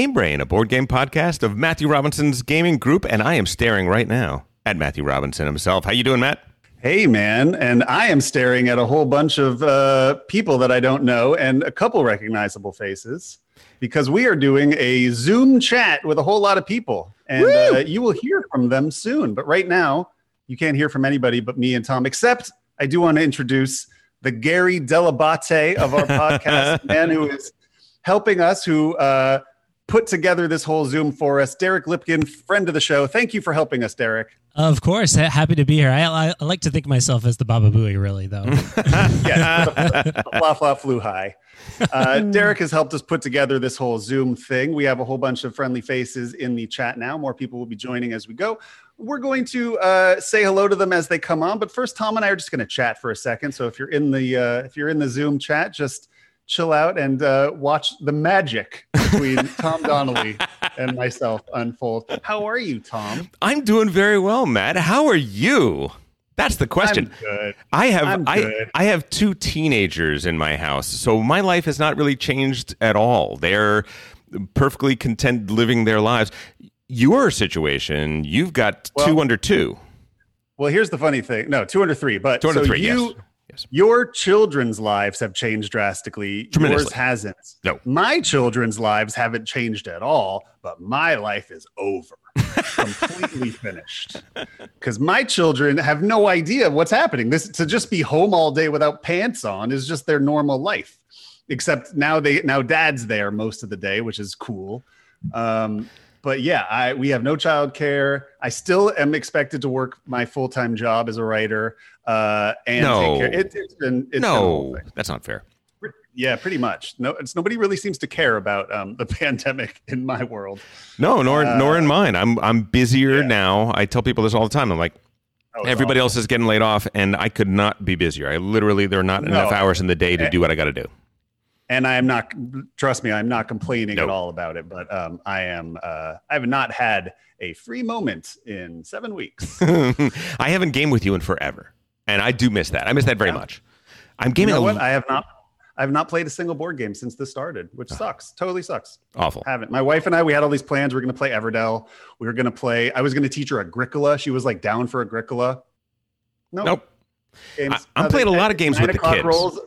Game Brain, a board game podcast of Matthew Robinson's gaming group, and I am staring right now at Matthew Robinson himself. How you doing, Matt? Hey, man. And I am staring at a whole bunch of uh, people that I don't know and a couple recognizable faces because we are doing a Zoom chat with a whole lot of people. And uh, you will hear from them soon. But right now, you can't hear from anybody but me and Tom, except I do want to introduce the Gary Dell'Abate of our podcast, man who is helping us, who uh, put together this whole Zoom for us. Derek Lipkin, friend of the show. Thank you for helping us, Derek. Of course, happy to be here. I, I, I like to think of myself as the Baba Booey, really, though. yes, fla fla flew high. Uh, Derek has helped us put together this whole Zoom thing. We have a whole bunch of friendly faces in the chat now. More people will be joining as we go. We're going to uh, say hello to them as they come on. But first, Tom and I are just going to chat for a second. So if you're in the uh, if you're in the Zoom chat, just chill out and uh, watch the magic between Tom Donnelly and myself unfold. How are you, Tom? I'm doing very well, Matt. How are you? That's the question. I have I. I have two teenagers in my house, so my life has not really changed at all. They're perfectly content living their lives. Your situation, you've got Well- two under two. Well, here's the funny thing. No, two under three. But Two under so three, you, yes. Yes. Your children's lives have changed drastically. Yours hasn't. No. My children's lives haven't changed at all, but my life is over. Completely finished. Because my children have no idea what's happening. This to just be home all day without pants on is just their normal life. Except now they now dad's there most of the day, which is cool. Um, but yeah, I we have no childcare. I still am expected to work my full time job as a writer. Uh, and No. It, it's been it's been no, thing. that's not fair. Yeah, pretty much. No, it's nobody really seems to care about um, the pandemic in my world. No, nor Uh, nor in mine. I'm I'm busier yeah. now. I tell people this all the time. I'm like, Oh, everybody awful. else is getting laid off, and I could not be busier. I literally there are not No. enough hours in the day to Eh. do what I got to do. and I am not. Trust me, I'm not complaining Nope. at all about it. But um, I am. Uh, I have not had a free moment in seven weeks. I haven't gamed with you in forever, and I do miss that. I miss that very Yeah. much. I'm you gaming know a what? I have not. I have not played a single board game since this started, which sucks. Totally sucks. awful. Haven't. My wife and I, we had all these plans. We are going to play Everdell. We were going to play. I was going to teach her Agricola. She was like down for Agricola. Nope. Nope. Games, I- I'm nothing. playing a lot of games with the kids. rolls.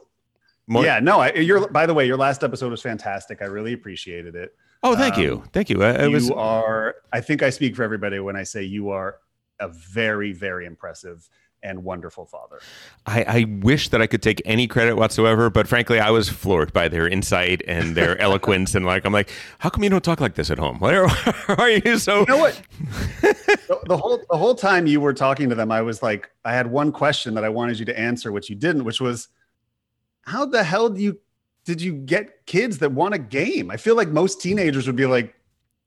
More- yeah, no. I, you're. By the way, your last episode was fantastic. I really appreciated it. Oh, thank um, you, thank you. Uh, it you was are. I think I speak for everybody when I say you are a very, very impressive and wonderful father. I, I wish that I could take any credit whatsoever, but frankly, I was floored by their insight and their eloquence. And like, I'm like, how come you don't talk like this at home? Why are, why are you so? You know what? the, the whole the whole time you were talking to them, I was like, I had one question that I wanted you to answer, which you didn't, which was, how the hell do you did you get kids that want a game? I feel like most teenagers would be like,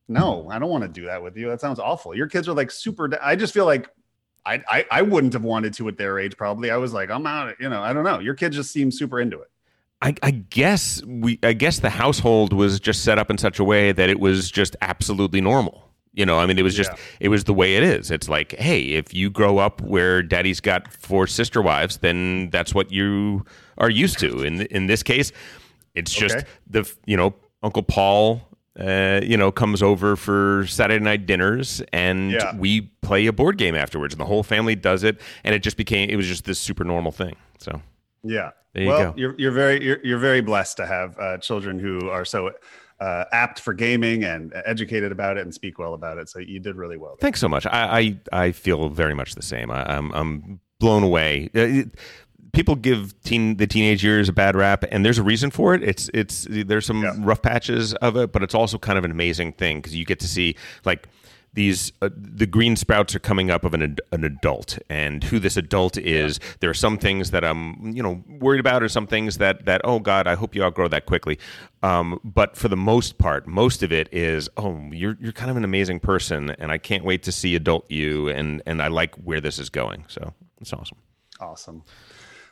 no, I don't want to do that with you. That sounds awful. Your kids are like super. I just feel like. I, I, I wouldn't have wanted to at their age probably i was like i'm out you know i don't know your kids just seem super into it I, I guess we, I guess the household was just set up in such a way that it was just absolutely normal. You know, I mean, it was just, Yeah. it was the way it is. It's like, hey, if you grow up where daddy's got four sister wives, then that's what you are used to. In in this case, it's just Okay. the, you know, Uncle Paul, uh, you know, comes over for Saturday night dinners and Yeah. we play a board game afterwards, and the whole family does it, and it just became, it was just this super normal thing. So. Yeah. There you well, go. you're you're very you're, you're very blessed to have uh, children who are so uh, apt for gaming and educated about it and speak well about it. So you did really well. there. Thanks so much. I I, I feel very much the same. I, I'm I'm blown away. Uh, it- People give teen the teenage years a bad rap, and there's a reason for it. It's it's there's some Yeah. rough patches of it, but it's also kind of an amazing thing because you get to see like these uh, the green sprouts are coming up of an ad- an adult and who this adult is there are some things that i'm you know worried about or some things that that oh god i hope you outgrow that quickly um, but for the most part most of it is oh you're you're kind of an amazing person and i can't wait to see adult you and and i like where this is going so it's awesome Awesome.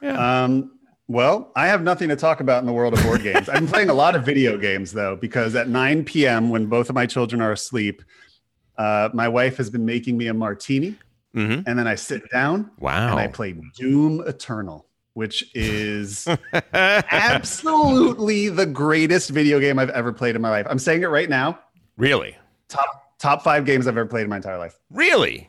Um, well, I have nothing to talk about in the world of board games. I'm playing a lot of video games though, because at 9 p.m. when both of my children are asleep, uh, my wife has been making me a martini, hmm and then I sit down wow and I play Doom Eternal. which is absolutely the greatest video game I've ever played in my life. I'm saying it right now. Really? Top top five games I've ever played in my entire life. Really?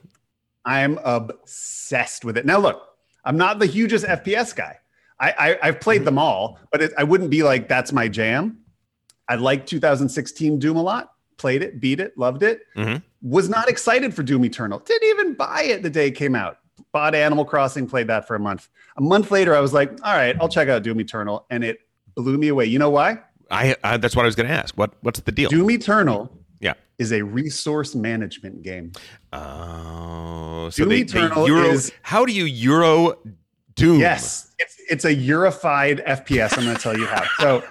I'm obsessed with it. Now, look, I'm not the hugest FPS guy. I, I have played them all, but it, I wouldn't be like that's my jam. I like 2016 Doom a lot. Played it, beat it, loved it. Mhm. Was not excited for Doom Eternal. Didn't even buy it the day it came out. Bought Animal Crossing, played that for a month. A month later, I was like, all right, I'll check out Doom Eternal, and it blew me away. You know why? I, I that's what I was going to ask. What what's the deal? Doom Eternal Yeah. is a resource management game. Oh, so Doom they, Eternal they Euro, is- how do you Euro Doom? Yes, it's it's a Eurified FPS. I'm going to tell you how. So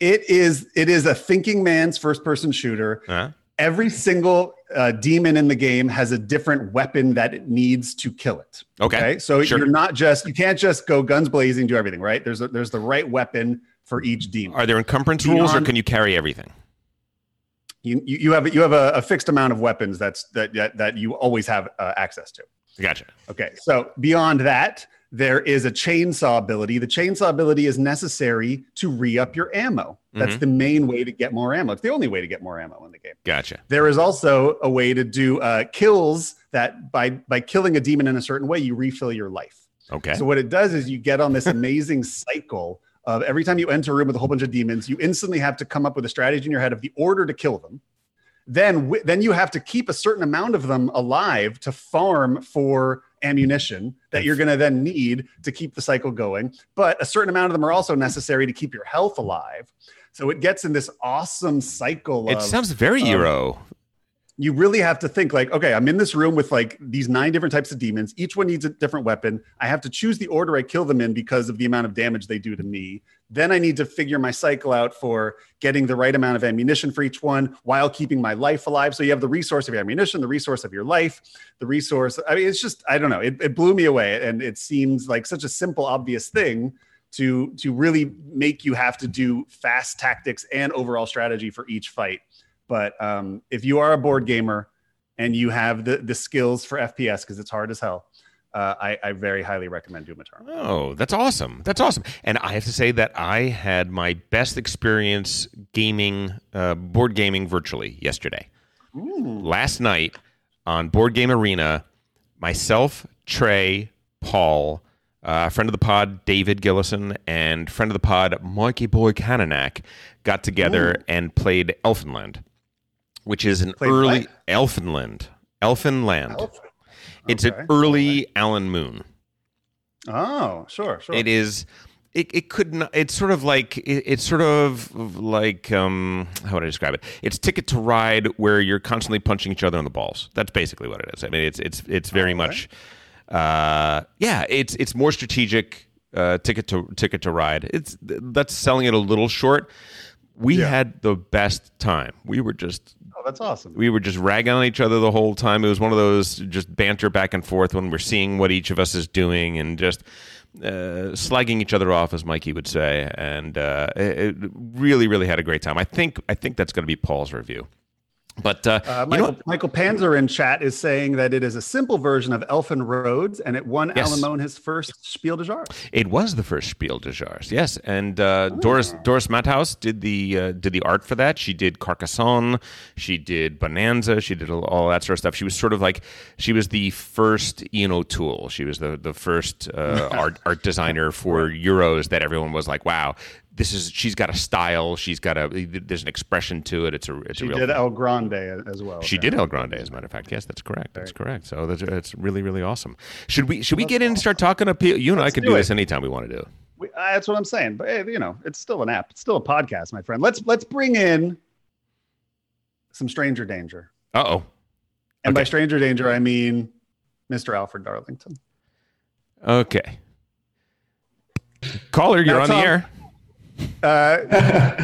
it is it is a thinking man's first person shooter. Huh? Every single uh, demon in the game has a different weapon that it needs to kill it. Okay. so Sure. you're not just you can't just go guns blazing, do everything. Right? There's a, there's the right weapon for each demon. Are there encumbrance rules, or can you carry everything? You you, have you have a, a fixed amount of weapons that's that that, that you always have uh, access to. Gotcha. Okay, so beyond that, there is a chainsaw ability. The chainsaw ability is necessary to re up your ammo. That's the main way to get more ammo. It's the only way to get more ammo in the game. Gotcha. There is also a way to do uh, kills that by by killing a demon in a certain way, you refill your life. Okay. So what it does is you get on this amazing cycle of every time you enter a room with a whole bunch of demons, you instantly have to come up with a strategy in your head of the order to kill them. Then, wi- then you have to keep a certain amount of them alive to farm for ammunition that you're going to then need to keep the cycle going. But a certain amount of them are also necessary to keep your health alive. So it gets in this awesome cycle. it of, sounds very um, Euro. You really have to think like okay i'm in this room with like these nine different types of demons. Each one needs a different weapon. I have to choose the order i kill them in because of the amount of damage they do to me. Then i need to figure my cycle out for getting the right amount of ammunition for each one while keeping my life alive. So you have the resource of your ammunition the resource of your life the resource i mean it's just i don't know it, it blew me away. And it seems like such a simple obvious thing to to really make you have to do fast tactics and overall strategy for each fight but um, if you are a board gamer and you have the, the skills for FPS, because it's hard as hell, uh, I, I very highly recommend Doom Eternal. Oh, that's awesome. That's awesome. And I have to say that I had my best experience gaming, uh, board gaming virtually yesterday. Last night on Board Game Arena, myself, Trey, Paul, uh, friend of the pod, David Gillison, and friend of the pod, Mikey Boy Kananak, got together and played Elfenland, which is an Played early what? Elfenland. Elfenland. It's an Okay. early Alan Moon. Oh, sure, sure. It is. It, it could not. It's sort of like it, it's sort of like um how would I describe it? It's Ticket to Ride where you're constantly punching each other in the balls. That's basically what it is. I mean, it's it's it's very much. Uh, yeah, it's it's more strategic. Uh, ticket to Ticket to Ride. It's that's selling it a little short. We Yeah. had the best time. We were just that's awesome. we were just ragging on each other the whole time. It was one of those just banter back and forth when we're seeing what each of us is doing and just uh, slagging each other off, as Mikey would say. And uh, it, it really, really had a great time. I think I think that's going to be Paul's review. But uh, Uh, you know, Michael, Michael Panzer in chat is saying that it is a simple version of Elfenroads, and it won Yes. Alan his first Spiel des Jahres. It was the first Spiel des Jahres, yes. And uh, Doris Doris Matthäus did the uh, did the art for that. She did Carcassonne, she did Bonanza, she did all, all that sort of stuff. She was sort of like she was the first Ian O'Toole. She was the the first uh, art art designer for Euros that everyone was like, wow. This is she's got a style. She's got a there's an expression to it. It's a it's She a real did thing. El Grande as well. She did El Grande, as a matter of fact. Yes, that's correct. That's correct. So that's, that's really, really awesome. Should we should we get in and start talking to people? You and I Let's can do do this anytime we want to do. We, uh, that's what I'm saying. But hey, you know, it's still an app. It's still a podcast, my friend. Let's let's bring in some stranger danger. Uh oh. And by stranger danger, I mean Mr. Alfred Darlington. Okay. Caller, you're Now, on the air. Uh,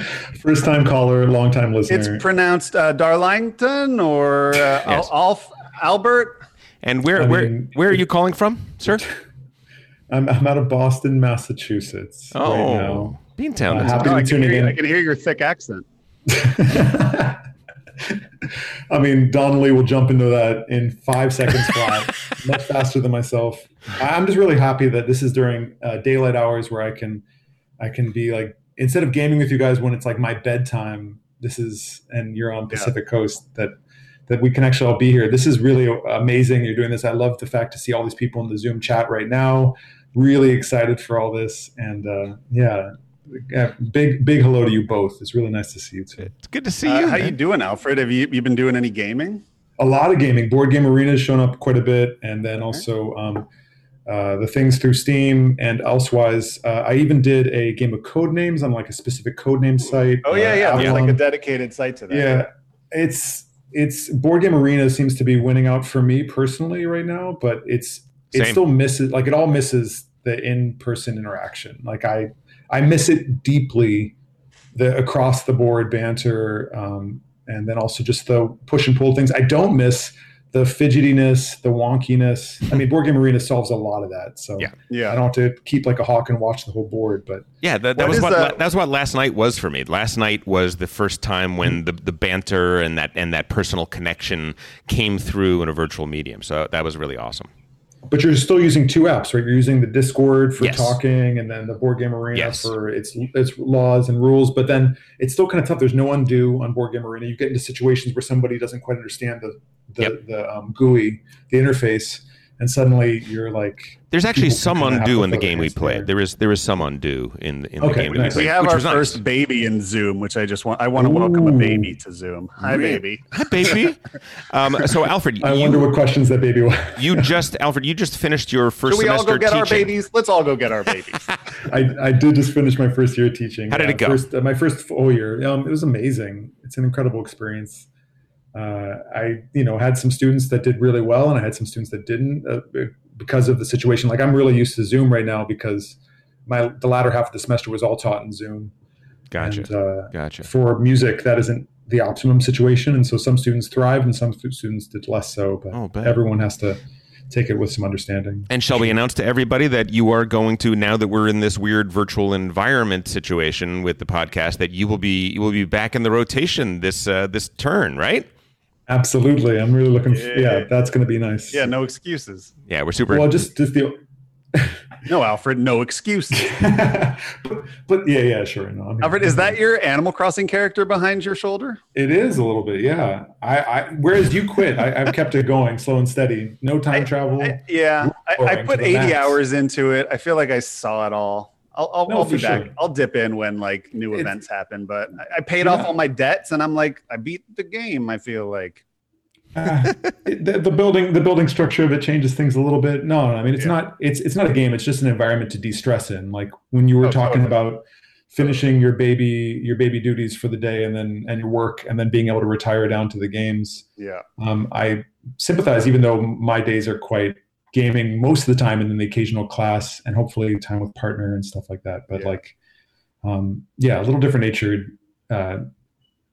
First time caller, long time listener. it's pronounced uh, Darlington or uh, Yes. Al- Alf Albert. And where I where mean- where are you calling from, sir? I'm, I'm out of Boston, Massachusetts right Oh, now. Beantown. Uh, happy Oh, I, to can tuning hear you, in. I can hear your thick accent. I mean, Donnelly will jump into that in five seconds flat. much faster than myself. I'm just really happy that this is during uh, daylight hours where I can, I can be like instead of gaming with you guys when it's like my bedtime. This is and you're on Pacific Coast that that we can actually all be here. This is really amazing. You're doing this. I love the fact to see all these people in the Zoom chat right now. Really excited for all this, and uh, yeah, yeah, big big hello to you both. It's really nice to see you too. It's good to see Uh, you. how man. you doing, Alfred? Have you you been doing any gaming? A lot of gaming. Board Game Arena has shown up quite a bit, and then also um, uh, the things through Steam and elsewise. Uh, I even did a game of code names on like a specific code name site. Oh yeah, uh, yeah. There's like a dedicated site to that. yeah it's it's board game arena seems to be winning out for me personally right now but it's it Same. still misses like it all misses the in-person interaction like i i miss it deeply the across the board banter um, and then also just the push and pull things i don't miss the fidgetiness the wonkiness i mean board game arena solves a lot of that so Yeah. Yeah. i don't have to keep like a hawk and watch the whole board but Yeah, that, that What was is what the- that's what last night was for me. Last night was the first time when the, the banter and that and that personal connection came through in a virtual medium. So that was really awesome. But you're still using two apps, right? You're using the Discord for Yes. talking, and then the Board Game Arena Yes. for its its laws and rules. But then it's still kind of tough. There's no undo on Board Game Arena. You get into situations where somebody doesn't quite understand the the, Yep. the um, GUI, the interface, and suddenly you're like, There's actually some can kinda have undo in the game we hands played. together. There is there is some undo in the- in the Okay, game that we nice. played. we have our was nice. first baby in Zoom, which I just want. I want to welcome a baby to Zoom. Hi, baby. Hi, baby. um, so Alfred, I you, wonder what questions that baby was. you just Alfred, you just finished your first Should we all go get teaching. our babies? Let's all go get our babies. I, I did just finish my first year teaching. How did it go? First, uh, my first full year. Um, it was amazing. It's an incredible experience. Uh, I, you know, had some students that did really well, and I had some students that didn't uh, because of the situation. Like I'm really used to Zoom right now because my the latter half of the semester was all taught in Zoom. Gotcha. And, uh, Gotcha. for music, that isn't the optimum situation, and so some students thrived and some students did less so. But Oh, everyone has to take it with some understanding. And shall we announce to everybody that you are going to now that we're in this weird virtual environment situation with the podcast that you will be you will be back in the rotation this uh, this turn, right? Absolutely, I'm really looking. Yeah. yeah, that's going to be nice. yeah, no excuses. Yeah, we're super. Well, just just the. No, Alfred, no excuses. but, but yeah, yeah, sure. No, I mean, Alfred, is that your Animal Crossing character behind your shoulder? It is a little bit, yeah. I, I whereas you quit, I, I've kept it going, slow and steady. No time travel. I- yeah, I, I put 80 max. hours into it. I feel like I saw it all. I'll, I'll, No, I'll be back. sure. I'll dip in when like new It's- events happen. But I, I paid Yeah. off all my debts, and I'm like, I beat the game. I feel like. It- the, the building, the building structure of it changes things a little bit. No, I mean it's Yeah. not. It's it's not a game. It's just an environment to de-stress in. Like when you were Oh, talking totally. about finishing your baby your baby duties for the day and then and your work and then being able to retire down to the games. Yeah. um, I sympathize, even though my days are quite gaming most of the time, and then the occasional class, and hopefully time with partner and stuff like that. But Yeah. like, um, yeah, a little different natured. Uh,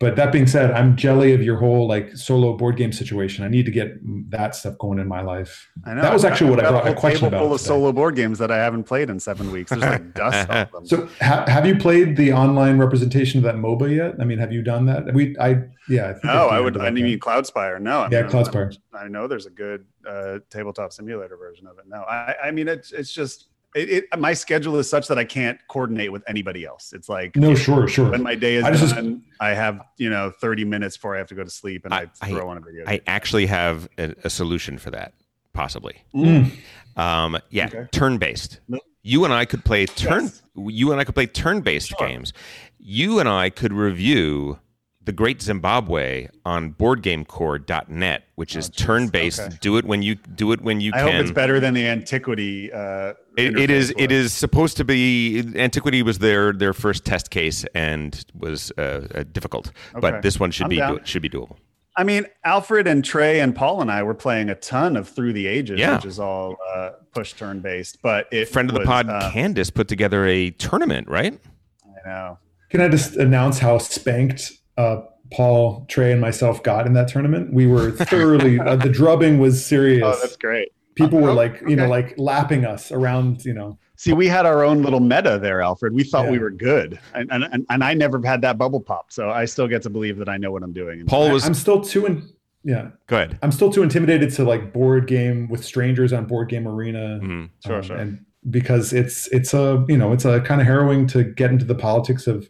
but that being said, I'm jelly of your whole like solo board game situation. I need to get that stuff going in my life. I know. That was actually got- what I got brought a a question table about full of today. solo board games that I haven't played in seven weeks. There's like dust on them. So, ha- have you played the online representation of that MOBA yet? I mean, have you done that? We, I, yeah. I think no, I've I would. I mean, Cloudspire. No. I Yeah, mean, Cloudspire. I know there's a good uh, tabletop simulator version of it. No, I, I mean, it's it's just it, it. My schedule is such that I can't coordinate with anybody else. It's like No, sure, sure. when my day is I just- done, I have you know 30 minutes before I have to go to sleep, and I, I- I- throw on a video. I actually have a, a solution for that, possibly. Mm. Um, yeah, Okay. turn based. No. You and I could play turn. Yes. You and I could play turn based Sure. games. You and I could review the Great Zimbabwe on BoardGameCore.net, which is Oh, turn based. Okay. Do it when you do it when you I can. hope it's better than the antiquity. Uh, It, it is. interface It was. is supposed to be. Antiquity was their their first test case and was uh, uh, difficult. Okay. But this one should I'm be do, should be doable. I mean, Alfred and Trey and Paul and I were playing a ton of Through the Ages, Yeah. which is all uh, push turn based. But it Friend of the pod, uh, Candace, put together a tournament, right? I know. Can I just announce how spanked uh, Paul, Trey, and myself got in that tournament? We were thoroughly. uh, the drubbing was serious. Oh, that's great. People were Oh, like, you know, like lapping us around. You know, See, we had our own little meta there, Alfred. We thought we were good, and, and and and I never had that bubble pop, so I still get to believe that I know what I'm doing. And Paul was I'm still too and yeah. Go ahead. I'm still too intimidated to like board game with strangers on board game arena. Mhm. Sure, um, sure. And because it's it's a you know it's a kind of harrowing to get into the politics of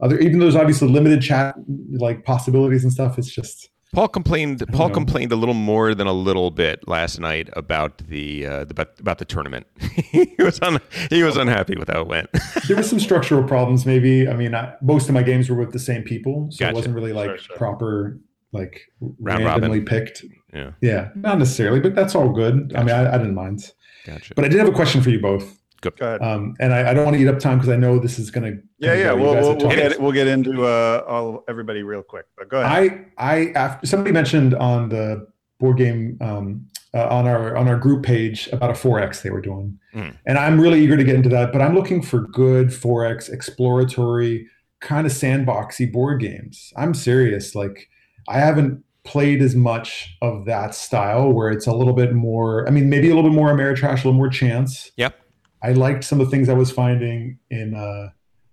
other even though there's obviously limited chat like possibilities and stuff. It's just Paul complained. Paul know. complained a little more than a little bit last night about the, uh, the about, about the tournament. he was un, he was unhappy with how it went. there was some structural problems. Maybe I mean I, most of my games were with the same people, so Gotcha. it wasn't really like Sure, sure. proper like Round randomly robin. picked. yeah, Yeah, not necessarily, but that's all good. I mean, I, I didn't mind. gotcha. But I did have a question for you both. Go ahead. Um, and I, I don't want to eat up time because I know this is going to. yeah, yeah. We'll, we'll, we'll get we'll get into uh, all everybody real quick. But go ahead. I, I, after somebody mentioned on the board game, um, uh, on our on our group page about a 4x they were doing, Mm. and I'm really eager to get into that. But I'm looking for good 4x exploratory kind of sandboxy board games. I'm serious. Like I haven't played as much of that style where it's a little bit more. I mean, maybe a little bit more Ameritrash, a little more chance. Yep. I liked some of the things I was finding in. Uh,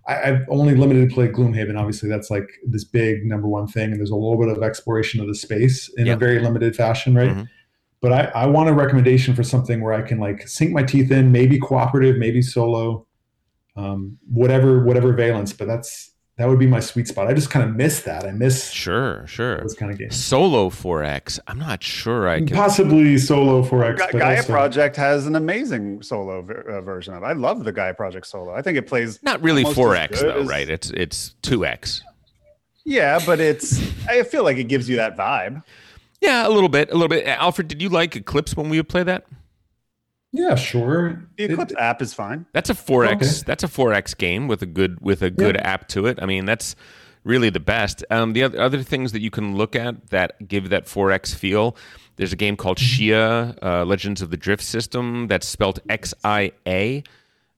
I, I've only limited to play Gloomhaven. Obviously, that's like this big number one thing, and there's a little bit of exploration of the space in Yeah. a very limited fashion, right? Mhm. But I, I want a recommendation for something where I can like sink my teeth in, maybe cooperative, maybe solo, um, whatever whatever valence. But that's that would be my sweet spot. I just kind of miss that. I miss Sure, sure. those kind of games. Solo 4X. I'm not sure I can. Possibly solo for X. Ga- but Gaia also- Project has an amazing solo ver- uh, version of. it. I love the Gaia Project solo. I think it plays. Not really almost 4X though, as- right? It's it's 2X. Yeah, but it's. I feel like it gives you that vibe. Yeah, a little bit, a little bit. Alfred, did you like Eclipse when we would play that? Yeah, sure. The It- Eclipse app is fine. That's a 4X. Okay. That's a 4X game with a good with a good Yeah. app to it. I mean, that's really the best. Um, the other other things that you can look at that give that 4X feel. There's a game called Xia uh, Legends of the Drift System that's spelled X I A.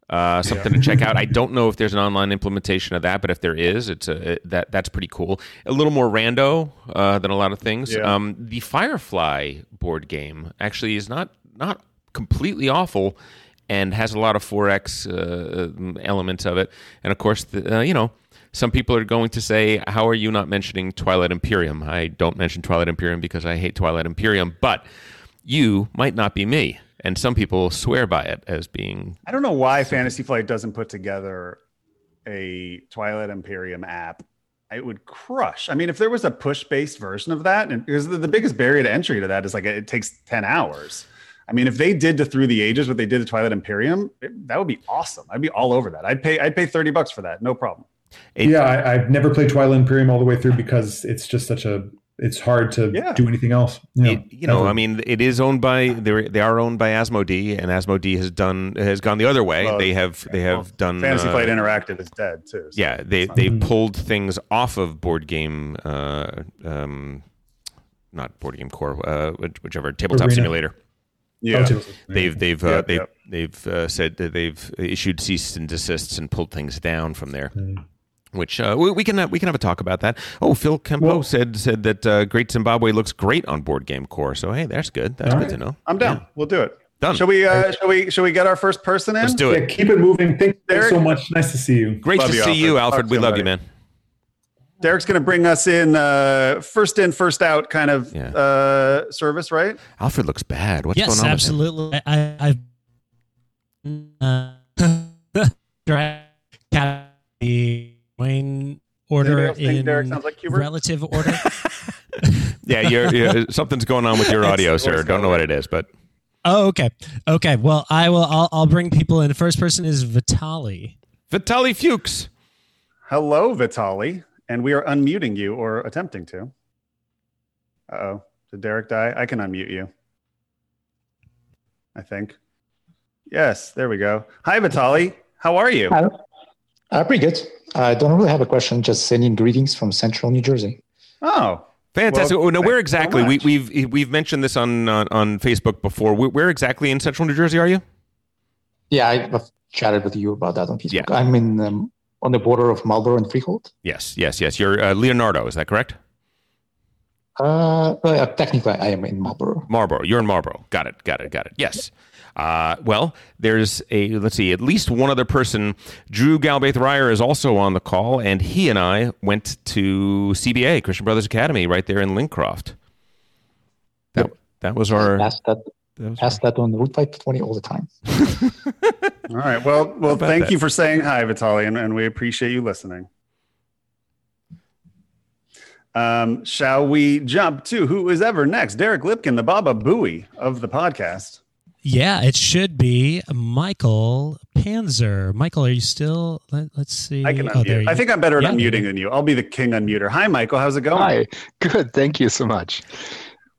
Uh, something to check out. I don't know if there's an online implementation of that, but if there is, it's a it, that that's pretty cool. A little more rando uh, than a lot of things. Yeah. Um, the Firefly board game actually is not not completely awful, and has a lot of 4x uh, elements of it. And of course, the, uh, you know, some people are going to say, "How are you not mentioning Twilight Imperium?" I don't mention Twilight Imperium because I hate Twilight Imperium, but you might not be me. And some people swear by it as being I don't know why Fantasy Flight doesn't put together a Twilight Imperium app. It would crush. I mean, if there was a push-based version of that, and because the, the biggest barrier to entry to that is like it takes ten hours. I mean, if they did to Through the Ages what they did to Twilight Imperium, it- that would be awesome. I'd be all over that. I'd pay. I'd pay thirty bucks for that, no problem. It- yeah, I, I've never played Twilight Imperium all the way through because it's just such a. It's hard to Yeah. do anything else. Yeah, It- you know. I mean, it is owned by they they are owned by Asmodee, and Asmodee has done has gone the other way. Well, they have they have done Fantasy uh, Flight Interactive is dead too. so Yeah, they it's not- they Mhm. pulled things off of board game, uh, um, not board game core, uh, whichever tabletop Arena. simulator. Yeah. They've they've uh, Yep, they've they've uh, said that they've issued cease and desists and pulled things down from there. Mm. Which uh, we, we can have, we can have a talk about that. Oh, Phil Kempo Well- said said that uh, Great Zimbabwe looks great on board game core. So hey, that's good. That's good right. to know. I'm down. Yeah. We'll do it. Done. Shall we? Uh, shall we? Shall we get our first person in? Let's do Yeah, it. keep it moving. Thank you so much. Nice to see you. Great Love to you, see you, Alfred. Alfred. Talk We to love you, you, man. Derek's going to bring us in uh, first in, first out kind of Yeah. uh, service, right? Alfred looks bad. What's yes, going on? with him? absolutely. I, I, uh, draft the Wayne order Anybody else think in Derek sounds like Hubert? relative order. Yeah, you're, you're, something's going on with your audio, sir. voice Don't know what it is, but oh, okay, okay. Well, I will. I'll, I'll bring people in. The first person is Vitali. Vitali Fuchs. Hello, Vitali, and we are unmuting you or attempting to. Uh oh, did Derek die? I can unmute you. I think. Yes, there we go. Hi, Vitali. How are you? Uh, uh, pretty good. I don't really have a question. Just sending greetings from Central New Jersey. Oh, Fantastic. Well, oh, now, where you so exactly? we, much. we've we've mentioned this on on, on Facebook before. Where, where exactly in Central New Jersey are you? Yeah, I- I've chatted with you about that on Facebook. Yeah. I'm in um, on the border of Marlboro and Freehold. Yes, yes, yes. You're uh, Leonardo. Is that correct? Uh, well, uh, technically, I am in Marlborough. Marlboro. You're in Marlboro. Got it. Got it. Got it. Yes. Uh, well, there's a let's see, at least one other person. Drew Galbaith Ryer is also on the call, and he and I went to CBA Christian Brothers Academy right there in Lincroft. That was our. Ask that, that was ask that on Root Pipe 20 all the time. All right. Well, well, thank that? you for saying hi, Vitali, and, and we appreciate you listening. Um, shall we jump to who is ever next? Derek Lipkin, the Baba Booey of the podcast. Yeah, it should be Michael Panzer. Michael, are you still? Let, us see. I can Oh, unmute. I think I'm better at Yeah. unmuting than you. I'll be the king unmuter. Hi, Michael. How's it going? Hi, good. Thank you so much.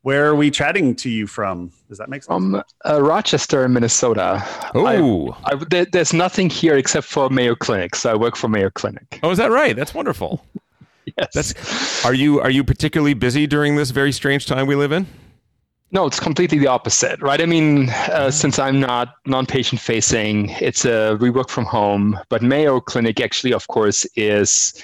Where are we chatting to you from? Does that make sense? From uh, Rochester, Minnesota. Oh, I, there, there's nothing here except for Mayo Clinic, so I work for Mayo Clinic. oh, is that right? That's wonderful. Yes. That's. Are you are you particularly busy during this very strange time we live in? no, it's completely the opposite, right? I mean, uh, since I'm not non-patient facing, it's a we work from home. But Mayo Clinic actually, of course, is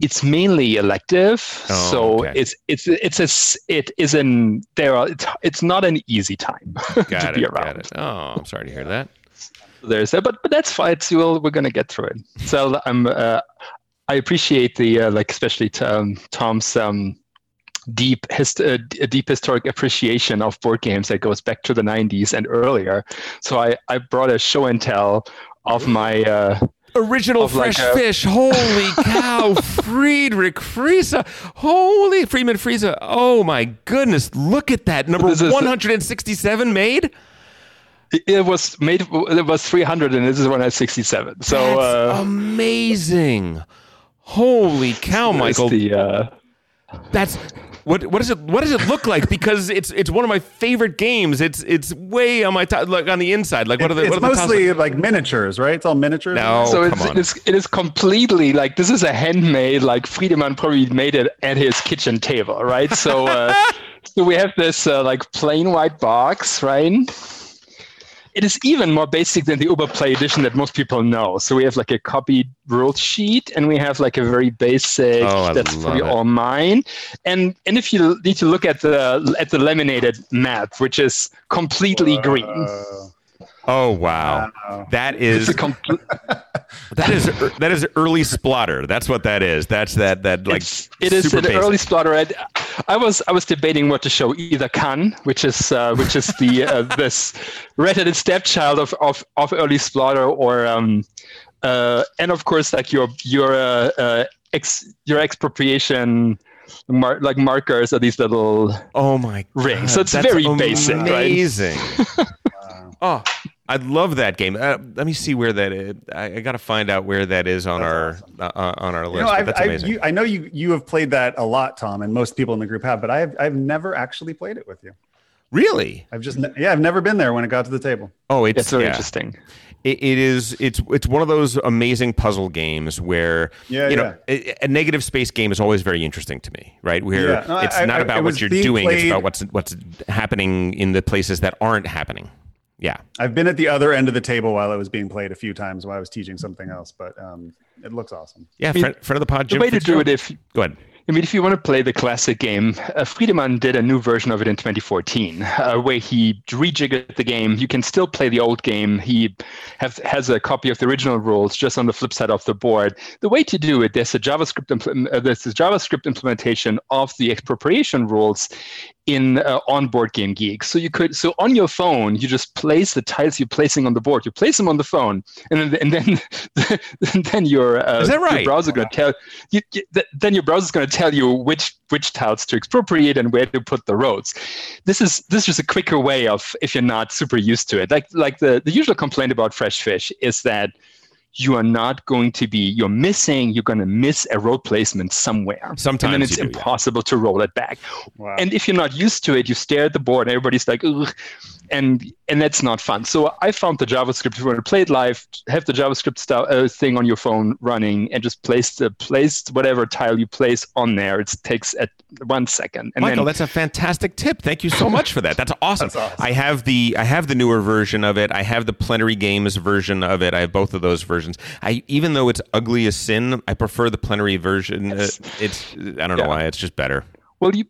it's mainly elective, Oh, so okay. it's it's it's a s- it is an there are it's, it's not an easy time Got to it. be Got around. it. Oh, I'm sorry to hear that. there's that, but but that's fine. It's, we'll, we're gonna get through it. So I'm uh, I appreciate the uh, like especially um, Tom's um, deep hist- uh, deep historic appreciation of board games that goes back to the 90s and earlier. So I I brought a show and tell of my uh, Original Of like fresh a- fish. Holy cow. Friedrich Friese. Holy Friedemann Friese. Oh my goodness. Look at that. Number This is- 167 made? it- it was made it was 300 and this is 167. So That's uh, amazing. Holy cow, Michael. the uh, That's what what does it what does it look like? Because it's it's one of my favorite games. It's it's way on my top like on the inside. Like what are the it's what are the tops- mostly like miniatures, right? It's all miniatures. No, so come it's, on. it is it is completely like this is a handmade like Friedemann probably made it at his kitchen table, right? So uh, so we have this uh, like plain white box, right? It is even more basic than the Uberplay edition that most people know. So we have like a copied rule sheet, and we have like a very basic Oh, I that's probably it. all mine. And and if you need to look at the at the laminated map, which is completely green, Oh wow. wow. That is a complete. that is that is early splatter. That's what that is. That's that that like it's, it is an basic. early splatter. I, I was I was debating what to show either Khan, which is uh, which is the uh, this redheaded stepchild of, of, of early splatter, or um, uh, and of course like your your uh, uh, ex, your expropriation. Mar- like markers are these little Oh my. God, So it's that's very basic, right? Amazing. Oh, I love that game. Uh, let me see where that is. I, I got to find out where that is on our uh, on our list. You know, I've, that's I've, amazing. you, I know you you have played that a lot, Tom, and most people in the group have, but I've I've never actually played it with you. really? I've just ne- yeah, I've never been there when it got to the table. Oh, it's It's very yeah. interesting. It, it is. It's it's one of those amazing puzzle games where Yeah, you know a, a negative space game is always very interesting to me. Right, where Yeah. No, it's I- not I- about it what you're being doing; it's about what's what's happening in the places that aren't happening. Yeah. I've been at the other end of the table while it was being played a few times while I was teaching something else, but um, it looks awesome. Yeah, mean, friend, friend of the pod, The Jim way to do it if Go ahead. I mean, if you want to play the classic game, uh, Friedemann did a new version of it in 2014, uh, where he rejiggered the game. You can still play the old game. He have, has a copy of the original rules just on the flip side of the board. The way to do it, there's a JavaScript impl- uh, there's a JavaScript implementation of the expropriation rules in uh, on Board Game Geek. So you could so on your phone, you just place the tiles you're placing on the board. You place them on the phone, and then and then and then your uh, Is that right? your browser going to tell you, you, th- then your browser is going to tell you which which tiles to expropriate and where to put the roads. This is this is a quicker way of if you're not super used to it. Like like the the usual complaint about fresh fish is that you are not going to be you're missing you're going to miss a road placement somewhere Sometimes and then it's do, yeah. impossible to roll it back Wow. and if you're not used to it you stare at the board and everybody's like Ugh, and and that's not fun so i found the javascript if you want to play it live have the javascript style, uh, thing on your phone running and just place the place whatever tile you place on there it takes at one second and Michael, then that's a fantastic tip. Thank you so much for that. That's awesome. That's awesome. I have the I have the newer version of it. I have the Plenary Games version of it. I have both of those versions. I even though it's ugly as sin, I prefer the Plenary version. Uh, Yes. it's I don't know why. It's just better. well you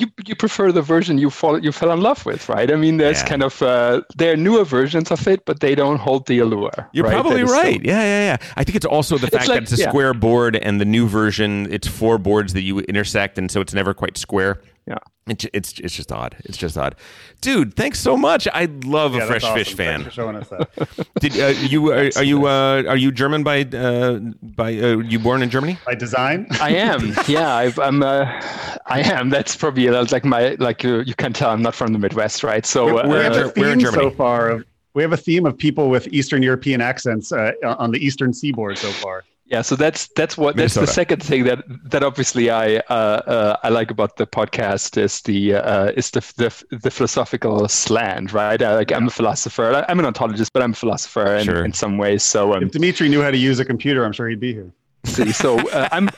you, you prefer the version you fall you fell in love with, right? I mean, there's Yeah. kind of uh, there are newer versions of it, but they don't hold the allure. You're right? probably That right. still- Yeah, yeah, yeah. I think it's also the fact like- that it's a yeah. square board and the new version, it's four boards that you intersect, and so it's never quite square. Yeah. It's, it's it's just odd. It's just odd, dude. Thanks so much. I love a fresh that's fish fan. Thanks for showing us that. Did uh, you are, are you uh, are you German by uh, by uh, you born in Germany? By design. I am. Yeah, I've, I'm. Uh, I am. That's probably uh, like my like uh, you can tell I'm not from the Midwest, right? So Where- uh, where we have Ger- a we're in theme so far of we have a theme of people with Eastern European accents uh, on the Eastern Seaboard so far. Yeah, so that's that's what that's the second thing that that obviously I uh, uh, I like about the podcast is the uh, is the, the the philosophical slant, right? Uh, like I'm a philosopher, I'm an ontologist, but I'm a philosopher in, Sure. in some ways. So um, If Dimitri knew how to use a computer, I'm sure he'd be here. see, so uh, I'm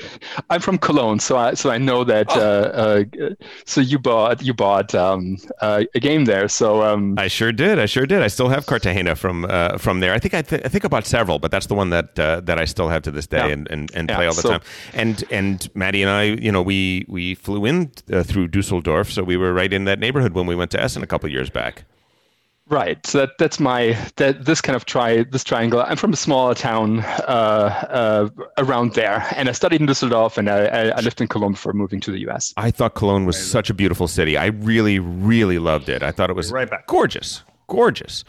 I'm from Cologne, so I so I know that. Oh. Uh, uh, so you bought you bought um, uh, a game there, so um, I sure did. I sure did. I still have Cartagena from uh, from there. I think I, th- I think I bought several, but that's the one that uh, that I still have to this day Yeah. and, and, and Yeah, play all the so- time. And and Maddie and I, you know, we we flew in uh, through Dusseldorf, so we were right in that neighborhood when we went to Essen a couple years back. Right. So that that's my that this kind of try this triangle. I'm from a small town uh, uh, around there, and I studied in Düsseldorf, and I, I, I lived in Cologne before moving to the U.S. I thought Cologne was such a beautiful city. I really, really loved it. I thought it was Right back. gorgeous, gorgeous.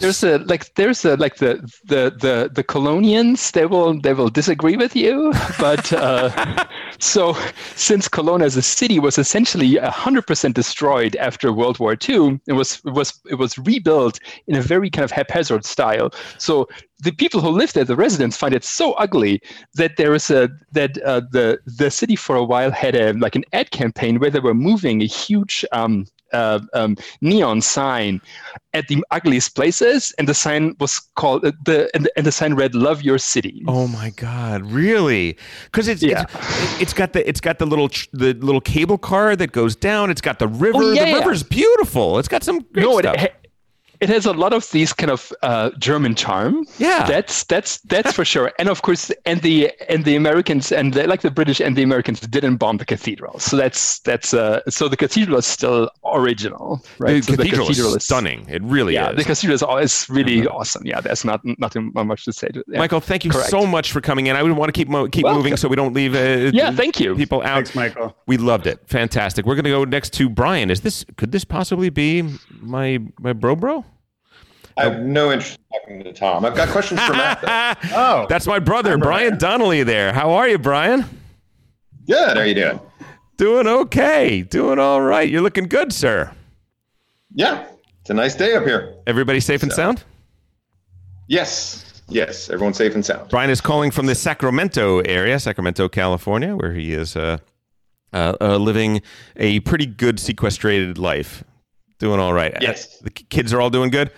There's a like there's a like the the the the Colonians they will they will disagree with you, but uh, so since Cologne as a city was essentially hundred percent destroyed after World War II, it was it was it was rebuilt in a very kind of haphazard style. So the people who live there, the residents, find it so ugly that there is a that uh, the the city for a while had a like an ad campaign where they were moving a huge um, uh, um, neon sign at the ugliest places, and the sign was called uh, the and, the and the sign read "Love Your City." Oh my God! Really? Because it's, Yeah. it's it's got the it's got the little the little cable car that goes down. It's got the river. Oh, yeah, the yeah. river's beautiful. It's got some great no, stuff. ha- it has a lot of these kind of uh, German charm. Yeah. that's that's that's for sure. And of course, and the and the Americans and the, like the British and the Americans didn't bomb the cathedral, so that's that's uh, so the cathedral is still original, right? the so cathedral is stunning. It really Yeah, is. the cathedral is, always really awesome. Yeah, there's not nothing much to say. To, yeah. Michael, thank you Correct. so much for coming in. I would want to keep mo- keep Welcome. moving so we don't leave. Uh, Yeah, thank you. People out. Thanks, Michael. We loved it. Fantastic. We're gonna go next to Brian. Is this could this possibly be my my bro bro? I have no interest in talking to Tom. I've got questions for Matt. Though. Oh, That's my brother, Brian Donnelly. There. How are you, Brian? Good. How are you doing? Doing okay. Doing all right. You're looking good, sir. Yeah, it's a nice day up here. Everybody safe and sound? Yes, yes. Everyone's safe and sound. Brian is calling from the Sacramento area, Sacramento, California, where he is uh, uh, uh, living a pretty good sequestrated life. Doing all right. Yes. The kids are all doing good.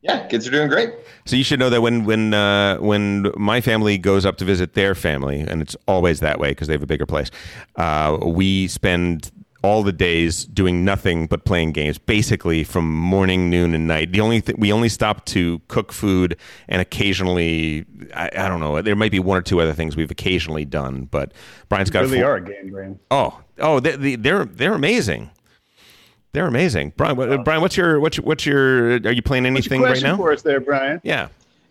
Yeah, kids are doing great. So you should know that when when uh, when my family goes up to visit their family, and it's always that way because they have a bigger place, uh, we spend all the days doing nothing but playing games, basically from morning, noon, and night. The only th- we only stop to cook food and occasionally, I, I don't know, there might be one or two other things we've occasionally done, but Brian's got really full- are a game brain. Oh, oh, they, they, they're they're amazing. They're amazing, Brian. What, Brian, what's your what's your, what's your? Are you playing What's your anything right question now? for us there, Brian? Yeah.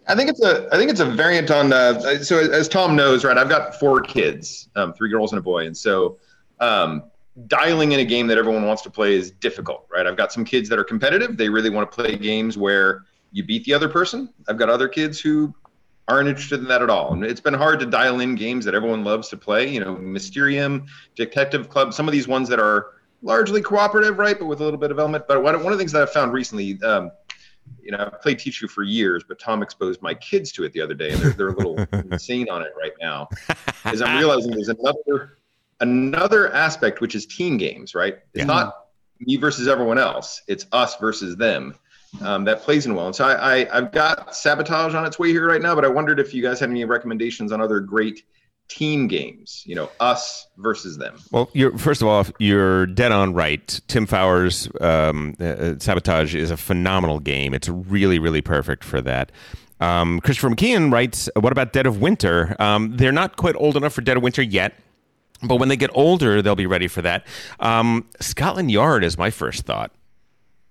I think it's a I think it's a variant on. Uh, so as Tom knows, right? I've got four kids, um, three girls and a boy, and so um, dialing in a game that everyone wants to play is difficult, right? I've got some kids that are competitive; they really want to play games where you beat the other person. I've got other kids who aren't interested in that at all, and it's been hard to dial in games that everyone loves to play. You know, Mysterium, Detective Club, some of these ones that are largely cooperative, right, but with a little bit of element. But one of the things that I've found recently. Um, you know, I've played Teach You for years, but Tom exposed my kids to it the other day, and they're, they're a little insane on it right now. Is I'm realizing there's another another aspect which is team games, right? It's Yeah. not me versus everyone else; it's us versus them. Um, that plays in well, and so I, I I've got sabotage on its way here right now, but I wondered if you guys had any recommendations on other great team games. You know, us versus them. Well, you're first of all, you're dead on right. Tim Fowers' um, uh, Sabotage is a phenomenal game. It's really, really perfect for that. Um, Christopher McKeon writes, "What about Dead of Winter? Um, they're not quite old enough for Dead of Winter yet." But when they get older, they'll be ready for that. Um, Scotland Yard is my first thought.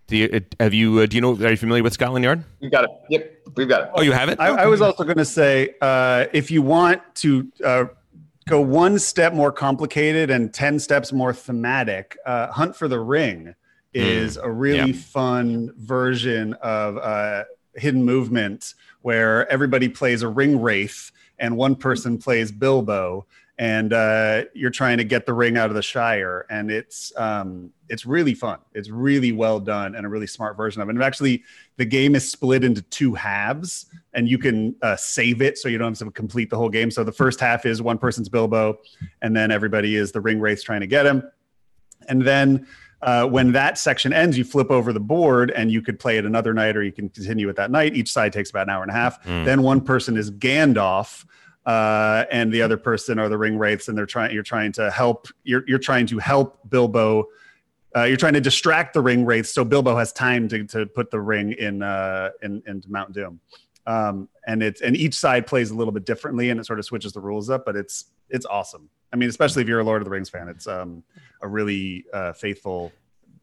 Do you uh, have you? Uh, do you know? Are you familiar with Scotland Yard? We've got it. Yep, we've got it. Oh, you have it. I, I was also going to say, uh, if you want to uh, go one step more complicated and 10 steps more thematic, uh, Hunt for the Ring is a really Yeah. fun version of uh, Hidden Movement where everybody plays a ring wraith and one person plays Bilbo. And uh, you're trying to get the ring out of the Shire, and it's um, it's really fun. It's really well done and a really smart version of it. And actually, the game is split into two halves, and you can uh, save it so you don't have to complete the whole game. So the first half is one person's Bilbo, and then everybody is the ring wraiths trying to get him. And then uh, when that section ends, you flip over the board and you could play it another night or you can continue it that night. Each side takes about an hour and a half. Then one person is Gandalf. Uh, and the other person are the ring wraiths, and they're trying. You're trying to help. You're you're trying to help Bilbo. Uh, you're trying to distract the ring wraiths so Bilbo has time to, to put the ring in uh, in into Mount Doom. Um, and it's and each side plays a little bit differently, and it sort of switches the rules up. But it's it's awesome. I mean, especially if you're a Lord of the Rings fan, it's um, a really uh, faithful.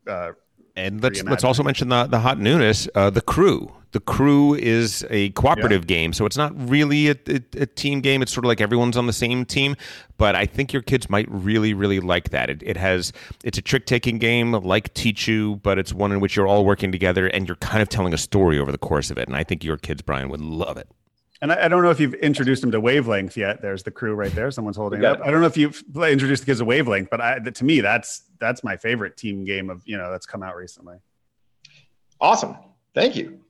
Uh, And let's let's also mention the the hot newness, uh, the crew. The crew is a cooperative game, so it's not really a, a, a team game. It's sort of like everyone's on the same team. But I think your kids might really, really like that. It, it has it's a trick taking game like Tichu, but it's one in which you're all working together and you're kind of telling a story over the course of it. And I think your kids, Brian, would love it. and I, I don't know if you've introduced them to Wavelength yet. There's the crew right there. Someone's holding it got up. I don't know if you've introduced the kids to Wavelength, but I, to me, that's that's my favorite team game of you know that's come out recently. Awesome. Thank you.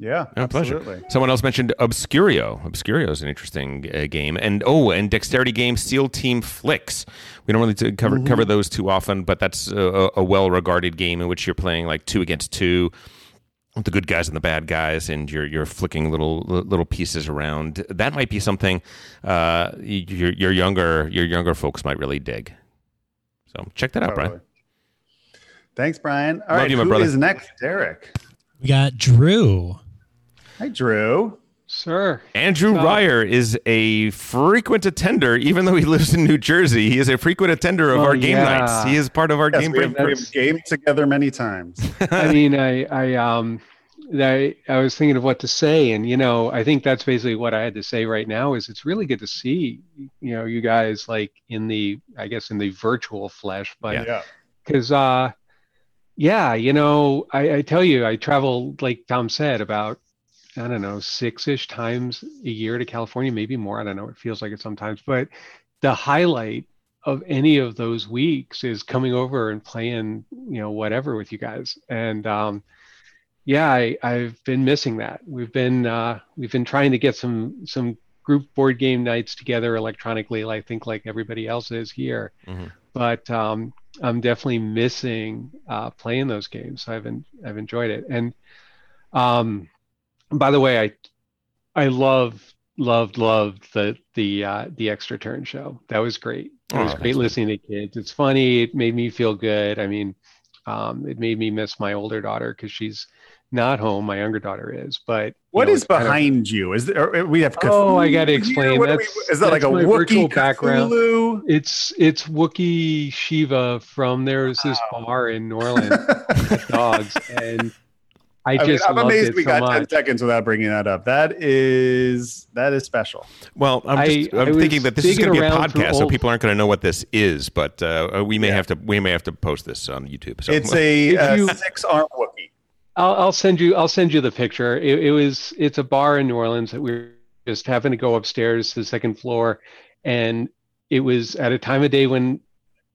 Yeah, Yeah, pleasure. absolutely. Someone else mentioned Obscurio. Obscurio is an interesting uh, game, and oh, and dexterity game Seal Team Flicks. We don't really t- cover cover those too often, but that's a, a well regarded game in which you're playing like two against two. with The good guys and the bad guys, and you're you're flicking little little pieces around. That might be something uh, your your younger your younger folks might really dig. So check that out, Brian. Thanks, Brian. All Love right, you, my who brother. is next? Derek. We got Drew. Hi, Drew. Sir. Andrew So- Ryer is a frequent attender, even though he lives in New Jersey. He is a frequent attender of Well, our game yeah. nights. He is part of our Yes, game we, have, break we've gamed together many times. I mean, I, I, um, I, I was thinking of what to say, and you know, I think that's basically what I had to say right now. Is it's really good to see, you know, you guys like in the, I guess, in the virtual flesh, but Yeah. yeah. because, uh, yeah, you know, I, I tell you, I travel like Tom said about, I don't know, six-ish times a year to California, maybe more. I don't know. It feels like it sometimes, but the highlight of any of those weeks is coming over and playing, you know, whatever with you guys. And um, yeah, I, I've been missing that. We've been uh, we've been trying to get some some group board game nights together electronically. I think like everybody else is here, Mhm. but um, I'm definitely missing uh, playing those games. I've en- I've enjoyed it. And um, by the way, I I love loved loved the the uh, the extra turn show. That was great. It Oh, was that's great listening to kids. It's funny. It made me feel good. I mean, um, it made me miss my older daughter because she's not home. My younger daughter is. But What know, is kind of- behind you? Is there? We have. Oh, I gotta explain. What do we- That's- is that like a that's my virtual Wookiee background. It's it's Wookiee Shiva from there's this bar in New Orleans, Dogs, and I I mean, just I'm amazed we so got 10 seconds without bringing that up. That is that is special. Well, I'm, just, I- I'm I thinking that this is going to be a around through podcast, so old- people aren't going to know what this is. But uh, we may Yeah. have to we may have to post this on YouTube. So It's a If uh, you- six arm Wookiee. I'll, I'll send you. I'll send you the picture. It, it was. It's a bar in New Orleans that we were just having to go upstairs to the second floor, and it was at a time of day when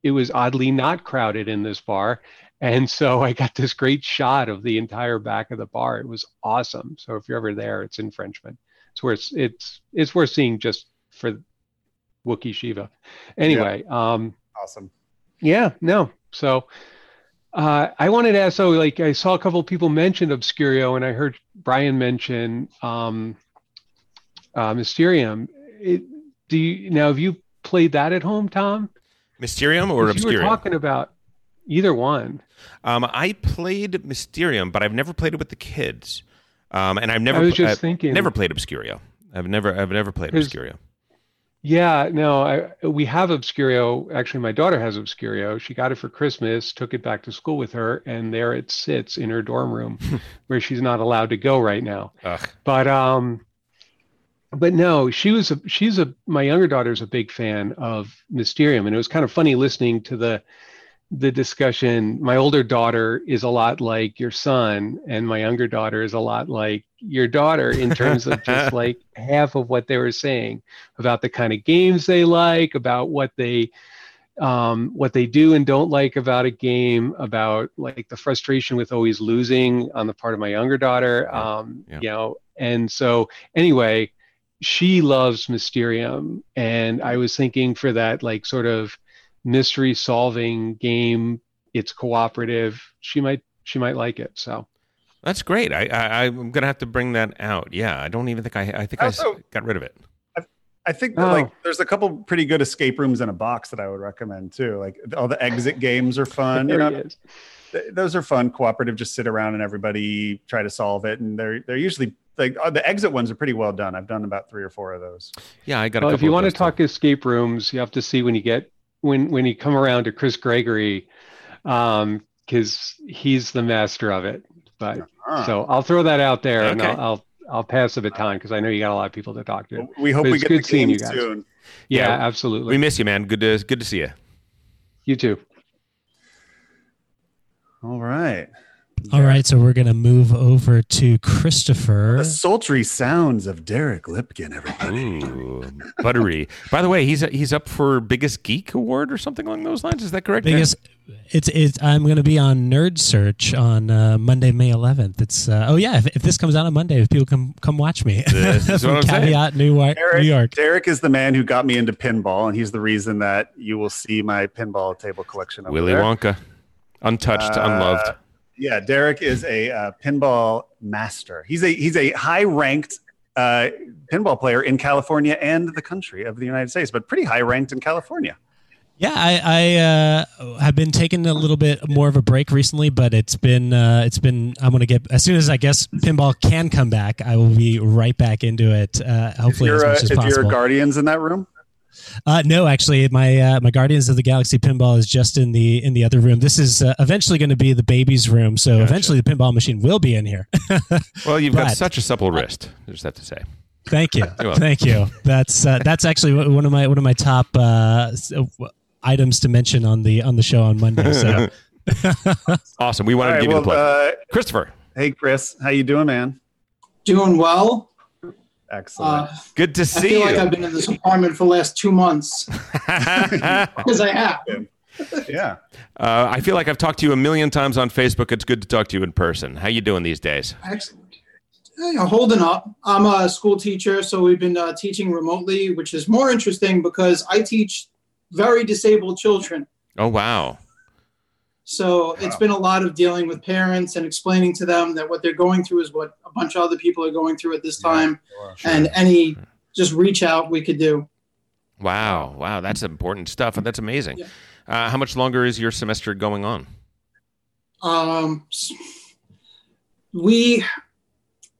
it was oddly not crowded in this bar, and so I got this great shot of the entire back of the bar. It was awesome. So if you're ever there, it's in Frenchman. It's worth. It's it's worth seeing just for Wookiee Shiva. Anyway, um, Awesome. yeah, no. So uh, I wanted to ask, so like I saw a couple of people mention Obscurio, and I heard Brian mention um, uh, Mysterium. It, do you now have you played that at home, Tom? Mysterium or 'Cause You were talking about either one. Um, I played Mysterium, but I've never played it with the kids. Um, and I've never I was just I've thinking. never played Obscurio. I've never I've never played Obscurio. Yeah, no, I, we have Obscurio. Actually, my daughter has Obscurio. She got it for Christmas, took it back to school with her, and there it sits in her dorm room where she's not allowed to go right now. Ugh. But um, but no, she was a she's a my younger daughter's a big fan of Mysterium, and it was kind of funny listening to the the discussion. My older daughter is a lot like your son, and my younger daughter is a lot like your daughter in terms of just like half of what they were saying about the kind of games they like, about what they um, what they do and don't like about a game, about like the frustration with always losing on the part of my younger daughter. Um, Yeah. You know, and so anyway, she loves Mysterium, and I was thinking for that like sort of mystery solving game. It's cooperative. She might she might like it. So That's great. I, I I'm gonna have to bring that out. Yeah, I don't even think I I think I s- Also- got rid of it. I think Oh. like there's a couple pretty good escape rooms in a box that I would recommend too. Like all the exit games are fun. You know, he is. th- those are fun. Cooperative, just sit around and everybody try to solve it, and they're they're usually like uh, the exit ones are pretty well done. I've done about three or four of those. Yeah, I got. A Well, couple if you of want to those, too. talk escape rooms, you have to see when you get when when you come around to Chris Gregory, um, because he's the master of it. But Ah. so I'll throw that out there, and I'll, I'll I'll pass the baton because I know you got a lot of people to talk to. we hope but we it's get good the seeing you guys. soon. Yeah, Yeah, absolutely. we miss you, man. Good to good to see you. you too. All right. All right, so we're gonna move over to Christopher. The sultry sounds of Derek Lipkin, everybody. Ooh, buttery. By the way, he's he's up for biggest geek award or something along those lines. Is that correct? Dan? Biggest, it's it's. I'm going to be on Nerd Search on uh, Monday, May 11th. It's uh, oh yeah. If, if this comes out on Monday, if people come come watch me This is from what I'm saying. Caveat New, York, Derek, New York. Derek is the man who got me into pinball, and he's the reason that you will see my pinball table collection. Over Willy there. Wonka, untouched, Uh, unloved. Yeah, Derek is a uh, pinball master. He's a he's a high ranked uh, pinball player in California and the country of the United States, but pretty high ranked in California. Yeah, I, I uh, have been taking a little bit more of a break recently, but it's been uh, it's been. I'm to get as soon as I guess pinball can come back. I will be right back into it. Uh, hopefully, your, as uh, much as your possible. guardians in that room? Uh, no, actually, my uh, my Guardians of the Galaxy pinball is just in the in the other room. This is uh, eventually going to be the baby's room, so Gotcha. eventually the pinball machine will be in here. Well, you've got such a supple wrist. I just have to say. Thank you, thank you. That's uh, that's actually one of my one of my top uh, uh, items to mention on the on the show on Monday. So Awesome. We All wanted to right, give you well, the plug. uh, Christopher, hey Chris, how you doing, man? Doing well. Excellent. Uh, good to see you. I feel you. like I've been in this apartment for the last two months because I have. yeah. Uh, I feel like I've talked to you a million times on Facebook. It's good to talk to you in person. How you doing these days? Excellent. Yeah, holding up. I'm a school teacher, so we've been uh, teaching remotely, which is more interesting because I teach very disabled children. Oh wow. So it's been a lot of dealing with parents and explaining to them that what they're going through is what a bunch of other people are going through at this time, and any just reach out we could do. Wow. Wow. That's important stuff. And that's amazing. Yeah. Uh, how much longer is your semester going on? Um, we